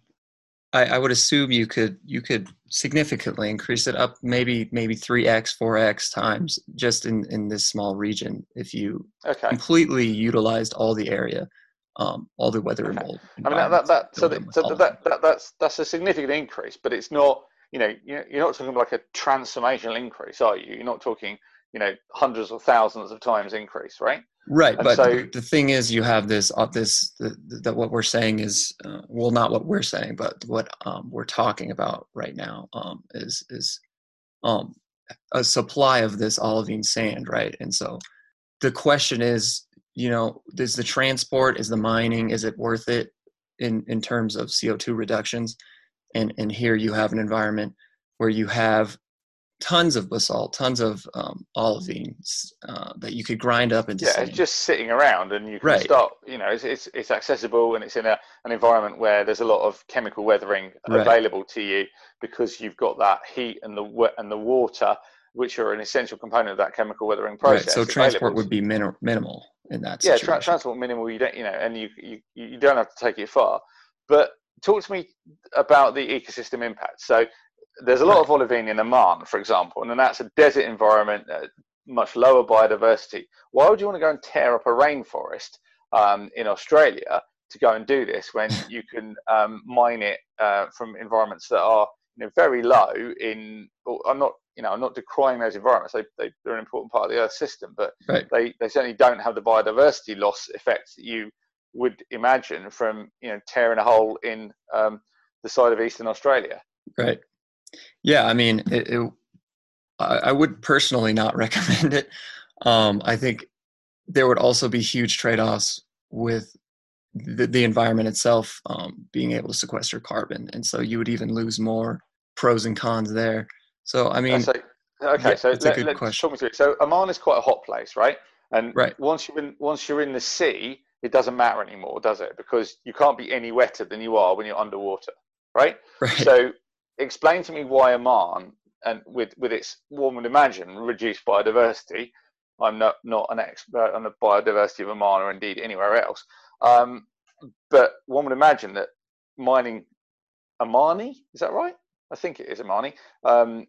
I, I would assume you could you could significantly increase it up, maybe maybe three x, four x times just in in this small region if you Okay. completely utilized all the area, um, all the weatherable. I mean that, that, that so, that, so that, that that's that's a significant increase, but it's not you know you're you're not talking about like a transformational increase, are you? You're not talking you know hundreds or thousands of times increase, right? Right, And but so- the, the thing is, you have this. Uh, this that what we're saying is, uh, well, not what we're saying, but what um, we're talking about right now um, is is um, a supply of this olivine sand, right? And so, the question is, you know, is the transport, is the mining, is it worth it in in terms of CO two reductions? And and here you have an environment where you have tons of basalt, tons of um, olivines uh, that you could grind up into Yeah, sand. it's just sitting around, and you can Right. start. You know, it's, it's it's accessible, and it's in a an environment where there's a lot of chemical weathering Right. available to you because you've got that heat and the and the water, which are an essential component of that chemical weathering process. right. So transport would be minim- minimal in that sense. yeah, situation. tra- transport minimal. You don't, you know, and you, you you don't have to take it far. But talk to me about the ecosystem impact. So there's a lot of olivine in Oman, for example, and then that's a desert environment, uh, much lower biodiversity. Why would you want to go and tear up a rainforest um, in Australia to go and do this when [LAUGHS] you can um, mine it uh, from environments that are you know, very low in. I'm not you know I'm not decrying those environments. They, they are an important part of the Earth system, but right. they they certainly don't have the biodiversity loss effects that you would imagine from you know tearing a hole in um, the side of eastern Australia. Right. Yeah, I mean, it, it, I, I would personally not [LAUGHS] recommend it. Um, I think there would also be huge trade-offs with the, the environment itself um, being able to sequester carbon, and so you would even lose more pros and cons there. So I mean, so, okay, yeah, so let, question. Talk me through it. So Oman is quite a hot place, right? And right. once you're in once you're in the sea, it doesn't matter anymore, does it? Because you can't be any wetter than you are when you're underwater, right? [LAUGHS] Right. So explain to me why Oman and with with its one would imagine reduced biodiversity. I'm not not an expert on the biodiversity of Oman or indeed anywhere else, um, but one would imagine that mining Omani is that right? I think it is Omani um,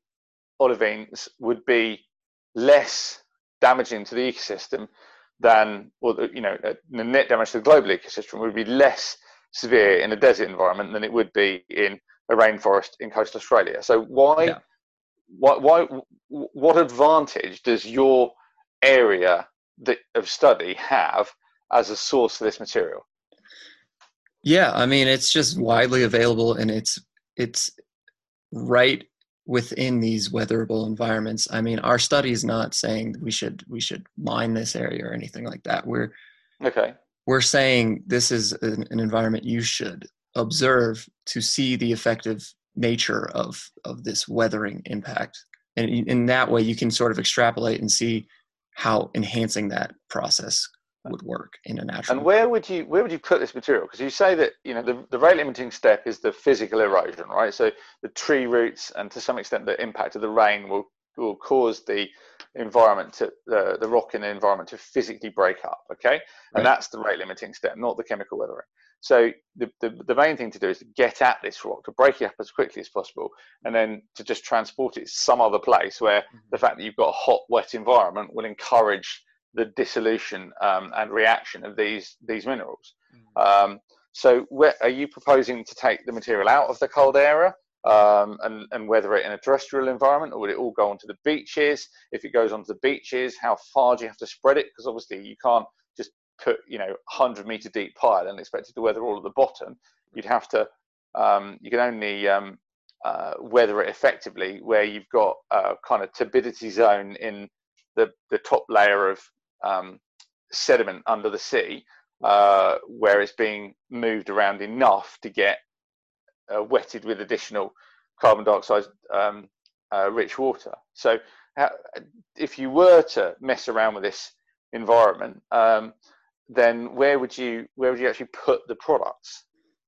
olivines would be less damaging to the ecosystem than, well, you know, uh, the net damage to the global ecosystem would be less severe in a desert environment than it would be in a rainforest in coastal Australia. So why, yeah. why, why, what advantage does your area that, of study have as a source for this material? Yeah, I mean it's just widely available and it's it's right within these weatherable environments. I mean, our study is not saying we should we should mine this area or anything like that. We're okay. We're saying this is an, an environment you should observe to see the effective nature of of this weathering impact, and in that way you can sort of extrapolate and see how enhancing that process would work in a natural. And where would you where would you put this material? Because you say that you know the, the rate limiting step is the physical erosion, right? So the tree roots and to some extent the impact of the rain will will cause the environment to the, the rock in the environment to physically break up. Okay, and right. that's the rate limiting step, not the chemical weathering. So the, the, the main thing to do is to get at this rock, to break it up as quickly as possible, and then to just transport it some other place where mm-hmm. the fact that you've got a hot, wet environment will encourage the dissolution um, and reaction of these these minerals. Mm. Um, so, where, are you proposing to take the material out of the caldera um, and, and weather it in a terrestrial environment, or would it all go onto the beaches? If it goes onto the beaches, how far do you have to spread it? Because obviously, you can't just put you know 100 meter deep pile and expect it to weather all at the bottom. You'd have to. Um, you can only um, uh, weather it effectively where you've got a kind of turbidity zone in the, the top layer of um, sediment under the sea uh, where it's being moved around enough to get uh, wetted with additional carbon dioxide um, uh, rich water. So, if you were to mess around with this environment, um, then where would you where would you actually put the products?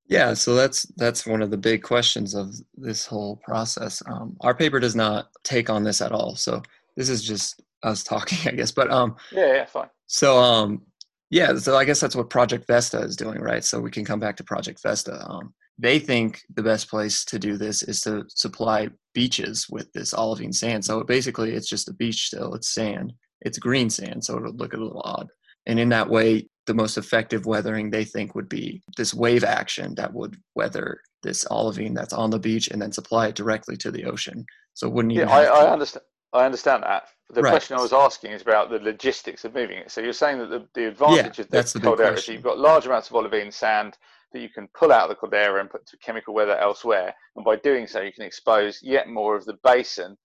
Yeah, so that's that's one of the big questions of this whole process. Um, our paper does not take on this at all. So this is just us talking, [LAUGHS] I guess. But um, yeah, yeah, fine. So um, yeah, so I guess that's what Project Vesta is doing, right? So we can come back to Project Vesta. Um, they think the best place to do this is to supply beaches with this olivine sand. So basically, it's just a beach still. It's sand. It's green sand, so it'll look a little odd. And in that way, the most effective weathering they think would be this wave action that would weather this olivine that's on the beach and then supply it directly to the ocean. So wouldn't even. Yeah, I, I understand. I understand that. The right. question I was asking is about the logistics of moving it. So you're saying that the, the advantage yeah, of the, the caldera is you've got large amounts of olivine sand that you can pull out of the caldera and put to chemical weather elsewhere, and by doing so, you can expose yet more of the basin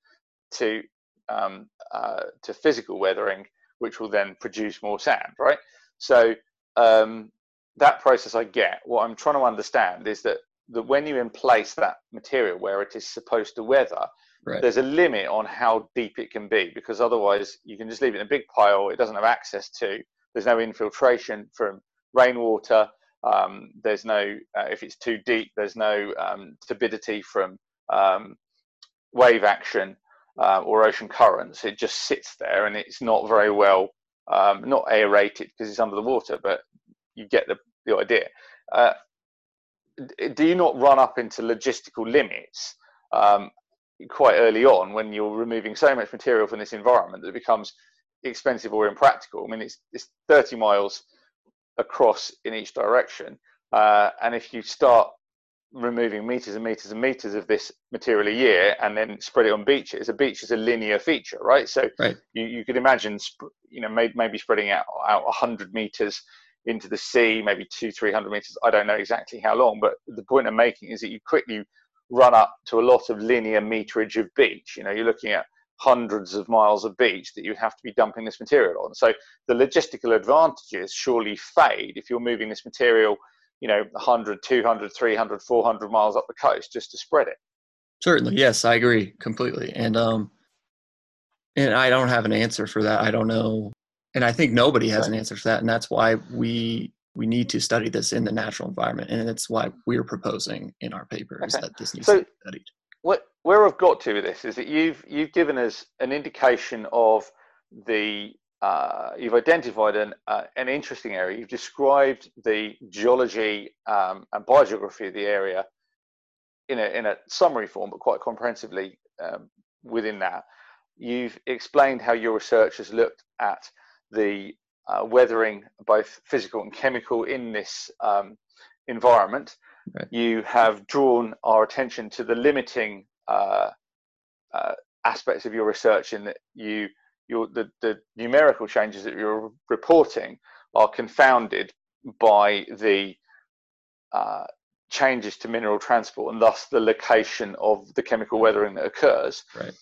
to um, uh, to physical weathering, which will then produce more sand, right? So um, that process I get. What I'm trying to understand is that that when you emplace that material where it is supposed to weather, Right. There's a limit on how deep it can be because otherwise you can just leave it in a big pile. It doesn't have access to. There's no infiltration from rainwater. Um, there's no uh, if it's too deep. There's no um, turbidity from um, wave action uh, or ocean currents. It just sits there and it's not very well um, not aerated because it's under the water. But you get the the idea. Uh, do you not run up into logistical limits um, quite early on when you're removing so much material from this environment that it becomes expensive or impractical. I mean, it's, it's 30 miles across in each direction. Uh, and if you start removing meters and meters and meters of this material a year and then spread it on beaches, a beach is a linear feature, right? So right. You, you could imagine, you know, maybe, maybe spreading out out 100 meters into the sea, maybe two, 300 meters. I don't know exactly how long, but the point I'm making is that you quickly run up to a lot of linear meterage of beach. You know, you're looking at hundreds of miles of beach that you have to be dumping this material on. So the logistical advantages surely fade if you're moving this material, you know, 100, 200, 300, 400 miles up the coast just to spread it. Certainly, yes, I agree completely. And um, and I don't have an answer for that. I don't know, and I think nobody has an answer for that. And that's why we we need to study this in the natural environment, and it's why we're proposing in our paper okay. is that this needs so, to be studied. What where I've got to with this is that you've you've given us an indication of the uh, you've identified an uh, an interesting area. You've described the geology um, and biogeography of the area in a in a summary form, but quite comprehensively um, within that. You've explained how your research has looked at the uh, weathering, both physical and chemical, in this um, environment. Right. You have drawn our attention to the limiting uh, uh, aspects of your research in that you your the, the numerical changes that you're reporting are confounded by the uh, changes to mineral transport and thus the location of the chemical weathering that occurs. Right.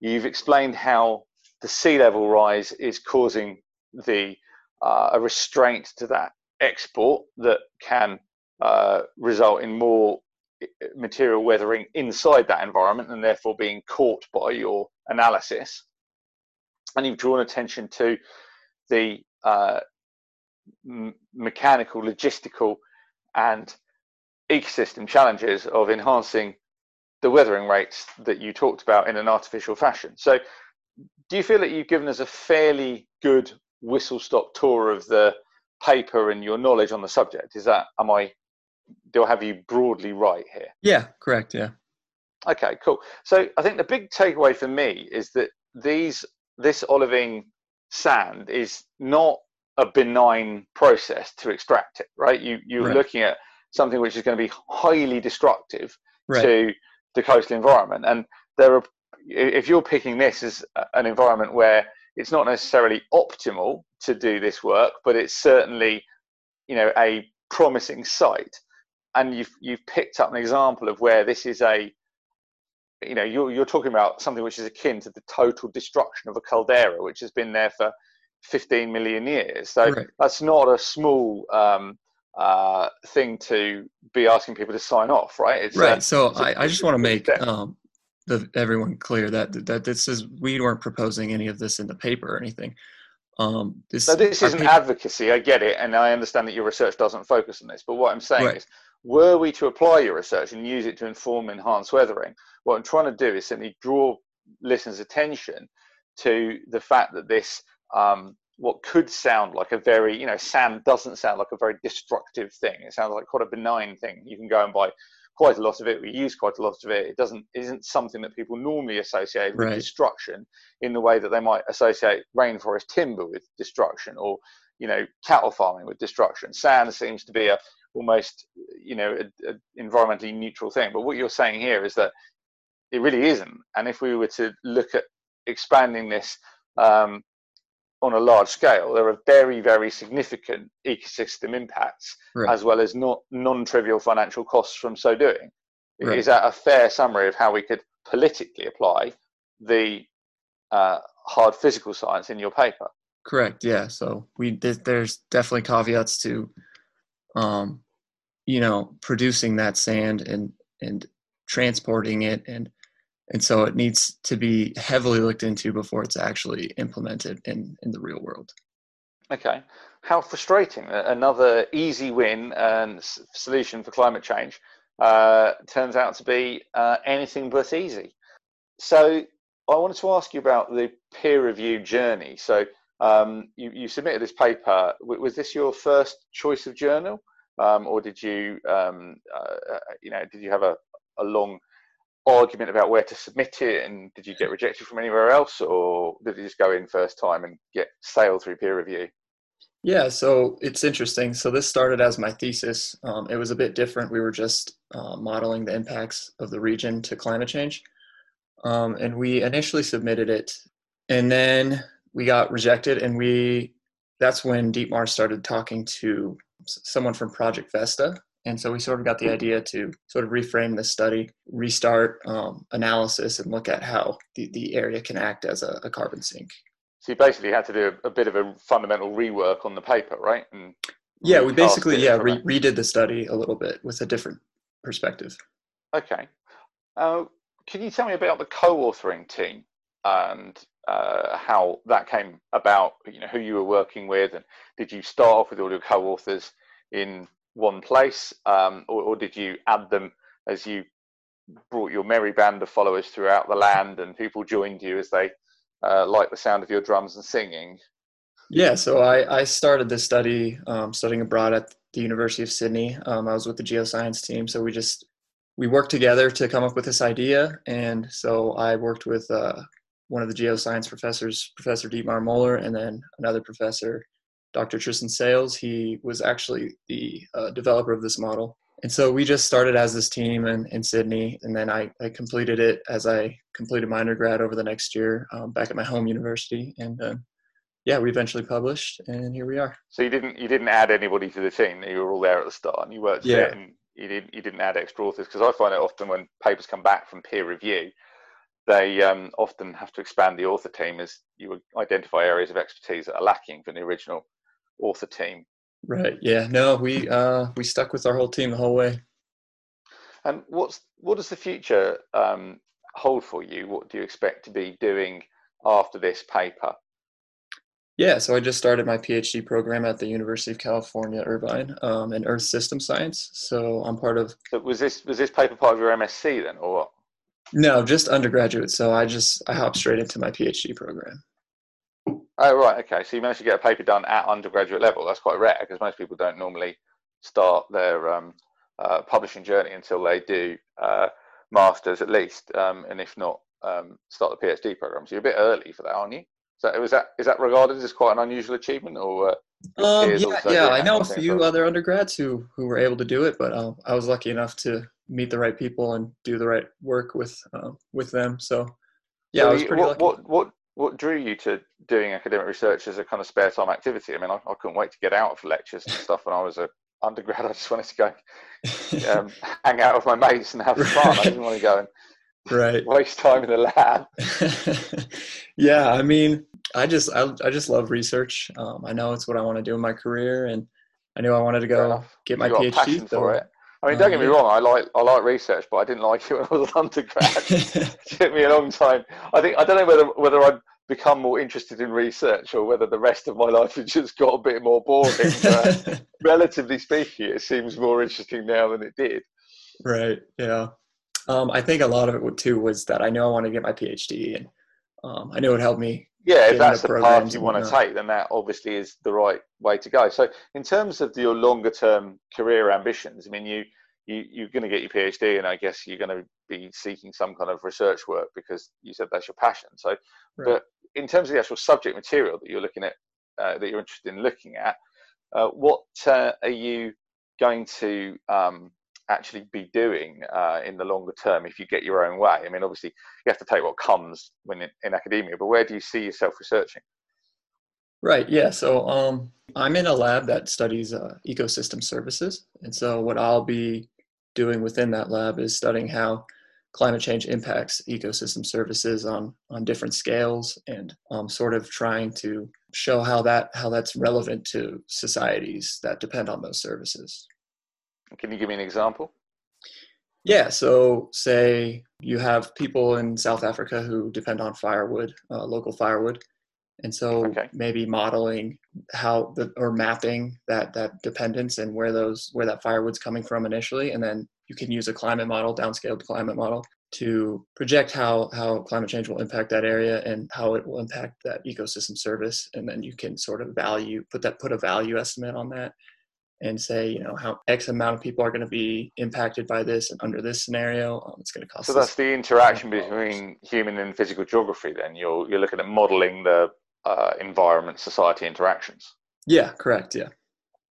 You've explained how the sea level rise is causing the uh, a restraint to that export that can uh, result in more material weathering inside that environment and therefore being caught by your analysis. And you've drawn attention to the uh, m- mechanical, logistical, and ecosystem challenges of enhancing the weathering rates that you talked about in an artificial fashion. So, do you feel that you've given us a fairly good whistle stop tour of the paper and your knowledge on the subject? Is that am I do I have you broadly right here? Yeah, correct. Yeah. Okay, cool. So I think the big takeaway for me is that these this olivine sand is not a benign process to extract it, right? You you're right. looking at something which is going to be highly destructive right. to the coastal environment, and there are if you're picking this as an environment where it's not necessarily optimal to do this work, but it's certainly you know a promising site and you've you've picked up an example of where this is a you know you're you're talking about something which is akin to the total destruction of a caldera which has been there for 15 million years. So right. that's not a small um, uh, thing to be asking people to sign off right? It's right. A, so I, I just want to make um, the, everyone clear that that this is we weren't proposing any of this in the paper or anything um, this, so this isn't paper, advocacy i get it and i understand that your research doesn't focus on this but what i'm saying right. is were we to apply your research and use it to inform enhanced weathering, what I'm trying to do is simply draw listeners' attention to the fact that this, um, what could sound like a very, you know, sand doesn't sound like a very destructive thing. It sounds like quite a benign thing. You can go and buy quite a lot of it. We use quite a lot of it. It doesn't isn't something that people normally associate with right. destruction in the way that they might associate rainforest timber with destruction or you know cattle farming with destruction. Sand seems to be a almost you know a, a environmentally neutral thing. But what you're saying here is that it really isn't. And if we were to look at expanding this um, on a large scale, there are very, very significant ecosystem impacts right. as well as not non-trivial financial costs from so doing. Right. Is that a fair summary of how we could politically apply the uh, hard physical science in your paper? Correct. Yeah. So we there's definitely caveats to um, you know, producing that sand and and transporting it and and so it needs to be heavily looked into before it's actually implemented in in the real world. Okay, how frustrating! Another easy win and solution for climate change uh, turns out to be uh, anything but easy. So I wanted to ask you about the peer review journey. So um, you, you submitted this paper. Was this your first choice of journal? um, or did you, um, uh, uh, you know, did you have a, a long argument about where to submit it, and did you get rejected from anywhere else, or did you just go in first time and get sail through peer review? Yeah, so it's interesting. So this started as my thesis. Um, it was a bit different. We were just uh, modeling the impacts of the region to climate change. Um, and we initially submitted it, and then we got rejected. And we that's when Dietmar started talking to someone from Project Vesta. And so we sort of got the idea to sort of reframe the study, restart um, analysis, and look at how the, the area can act as a, a carbon sink. So you basically had to do a, a, bit of a fundamental rework on the paper, right? And yeah, we basically yeah re- redid the study a little bit with a different perspective. Okay. Uh, can you tell me about the co-authoring team and uh, how that came about? You know, who you were working with, and did you start off with all your co-authors in one place, um, or, or did you add them as you brought your merry band of followers throughout the land, and people joined you as they uh, like the sound of your drums and singing? Yeah, so I, I started this study um, studying abroad at the University of Sydney. Um, I was with the geoscience team, so we just we worked together to come up with this idea. And so I worked with uh, one of the geoscience professors, Professor Dietmar Müller, and then another professor, Dr. Tristan Salles. He was actually the uh, developer of this model. And so we just started as this team in, in Sydney, and then I, I completed it as I completed my undergrad over the next year um, back at my home university. And uh, yeah, we eventually published, and here we are. So you didn't you didn't add anybody to the team; you were all there at the start, and you worked yeah. it, and you didn't you didn't add extra authors because I find it often when papers come back from peer review, they um, often have to expand the author team as you identify areas of expertise that are lacking from the original author team. Right. Yeah. No, we uh, we stuck with our whole team the whole way. And what's what does the future um, hold for you? What do you expect to be doing after this paper? Yeah, so I just started my PhD program at the University of California, Irvine, um, in Earth System Science. So I'm part of. So was this was this paper part of your MSc then, or what? No, just undergraduate. So I just I hopped straight into my PhD program. Oh right, okay. So you managed to get a paper done at undergraduate level. That's quite rare because most people don't normally start their um, uh, publishing journey until they do uh, masters at least, um, and if not, um, start the PhD program. So you're a bit early for that, aren't you? So was that is that regarded as quite an unusual achievement, or? Uh, um, yeah, yeah. I know a few other undergrads who who were able to do it, but uh, I was lucky enough to meet the right people and do the right work with uh, with them. So yeah, so I was pretty what, lucky. What what what drew you to doing academic research as a kind of spare time activity? I mean, I, I couldn't wait to get out of lectures and stuff when I was a undergrad. [LAUGHS] I just wanted to go um, [LAUGHS] hang out with my mates and have fun. I didn't want to go and right. waste time in the lab. [LAUGHS] Yeah i mean i just I, I just love research. Um, i know it's what i want to do in my career and i knew i wanted to go get my phd for it I mean, don't get me wrong. I like I like research, but I didn't like it [LAUGHS] when I was an undergrad. it [LAUGHS] took me a long time. I think I don't know whether whether I'd become more interested in research or whether the rest of my life has just got a bit more boring. But [LAUGHS] relatively speaking, it seems more interesting now than it did. Right. Yeah. Um, I think a lot of it too was that I know I want to get my PhD, and um, I know it helped me. Yeah, if that's the path you want to take, then that obviously is the right way to go. So, in terms of your longer term career ambitions, I mean, you, you you're going to get your PhD, and I guess you're going to be seeking some kind of research work because you said that's your passion. So, right. but in terms of the actual subject material that you're looking at, uh, that you're interested in looking at, uh, what uh, are you going to um, actually be doing uh, in the longer term if you get your own way? I mean, obviously, you have to take what comes when in, in academia, but where do you see yourself researching? Right. Yeah. So um, I'm in a lab that studies uh, ecosystem services, and so what I'll be doing within that lab is studying how climate change impacts ecosystem services on on different scales, and um, sort of trying to show how that how that's relevant to societies that depend on those services. Can you give me an example? Yeah, so say you have people in South Africa who depend on firewood, uh, local firewood, and so okay. maybe modeling how the or mapping that that dependence and where those where that firewood's coming from initially, and then you can use a climate model, downscaled climate model, to project how how climate change will impact that area and how it will impact that ecosystem service, and then you can sort of value put that put a value estimate on that and say, you know, how X amount of people are going to be impacted by this and under this scenario, um, it's going to cost. So that's the interaction between human and physical geography. Then you're you're looking at modelling the uh, environment society interactions. Yeah, correct. Yeah.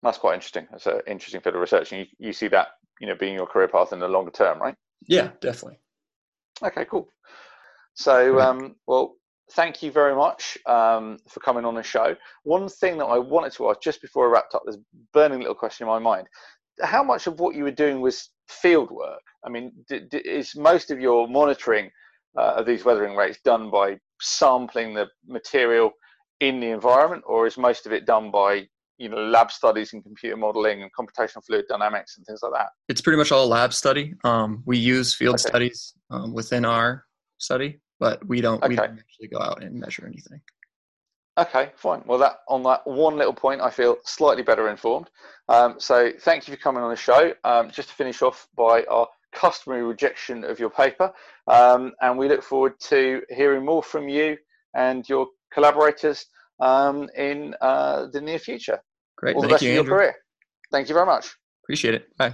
That's quite interesting. That's an interesting field of research. And you, you see that, you know, being your career path in the longer term, right? Yeah, definitely. Okay, cool. So, um, well, thank you very much um, for coming on the show. One thing that I wanted to ask just before I wrapped up, there's a burning little question in my mind. How much of what you were doing was field work? I mean, d- d- is most of your monitoring uh, of these weathering rates done by sampling the material in the environment, or is most of it done by you know lab studies and computer modeling and computational fluid dynamics and things like that? It's pretty much all lab study. Um, we use field Okay. studies um, within our study, but we don't we don't actually go out and measure anything. Okay, fine. Well, that on that one little point, I feel slightly better informed. Um, so, thank you for coming on the show. Um, just to finish off by our customary rejection of your paper, um, and we look forward to hearing more from you and your collaborators um, in uh, the near future. Great. All the Thank best you, in your Andrew. career. Thank you very much. Appreciate it. Bye.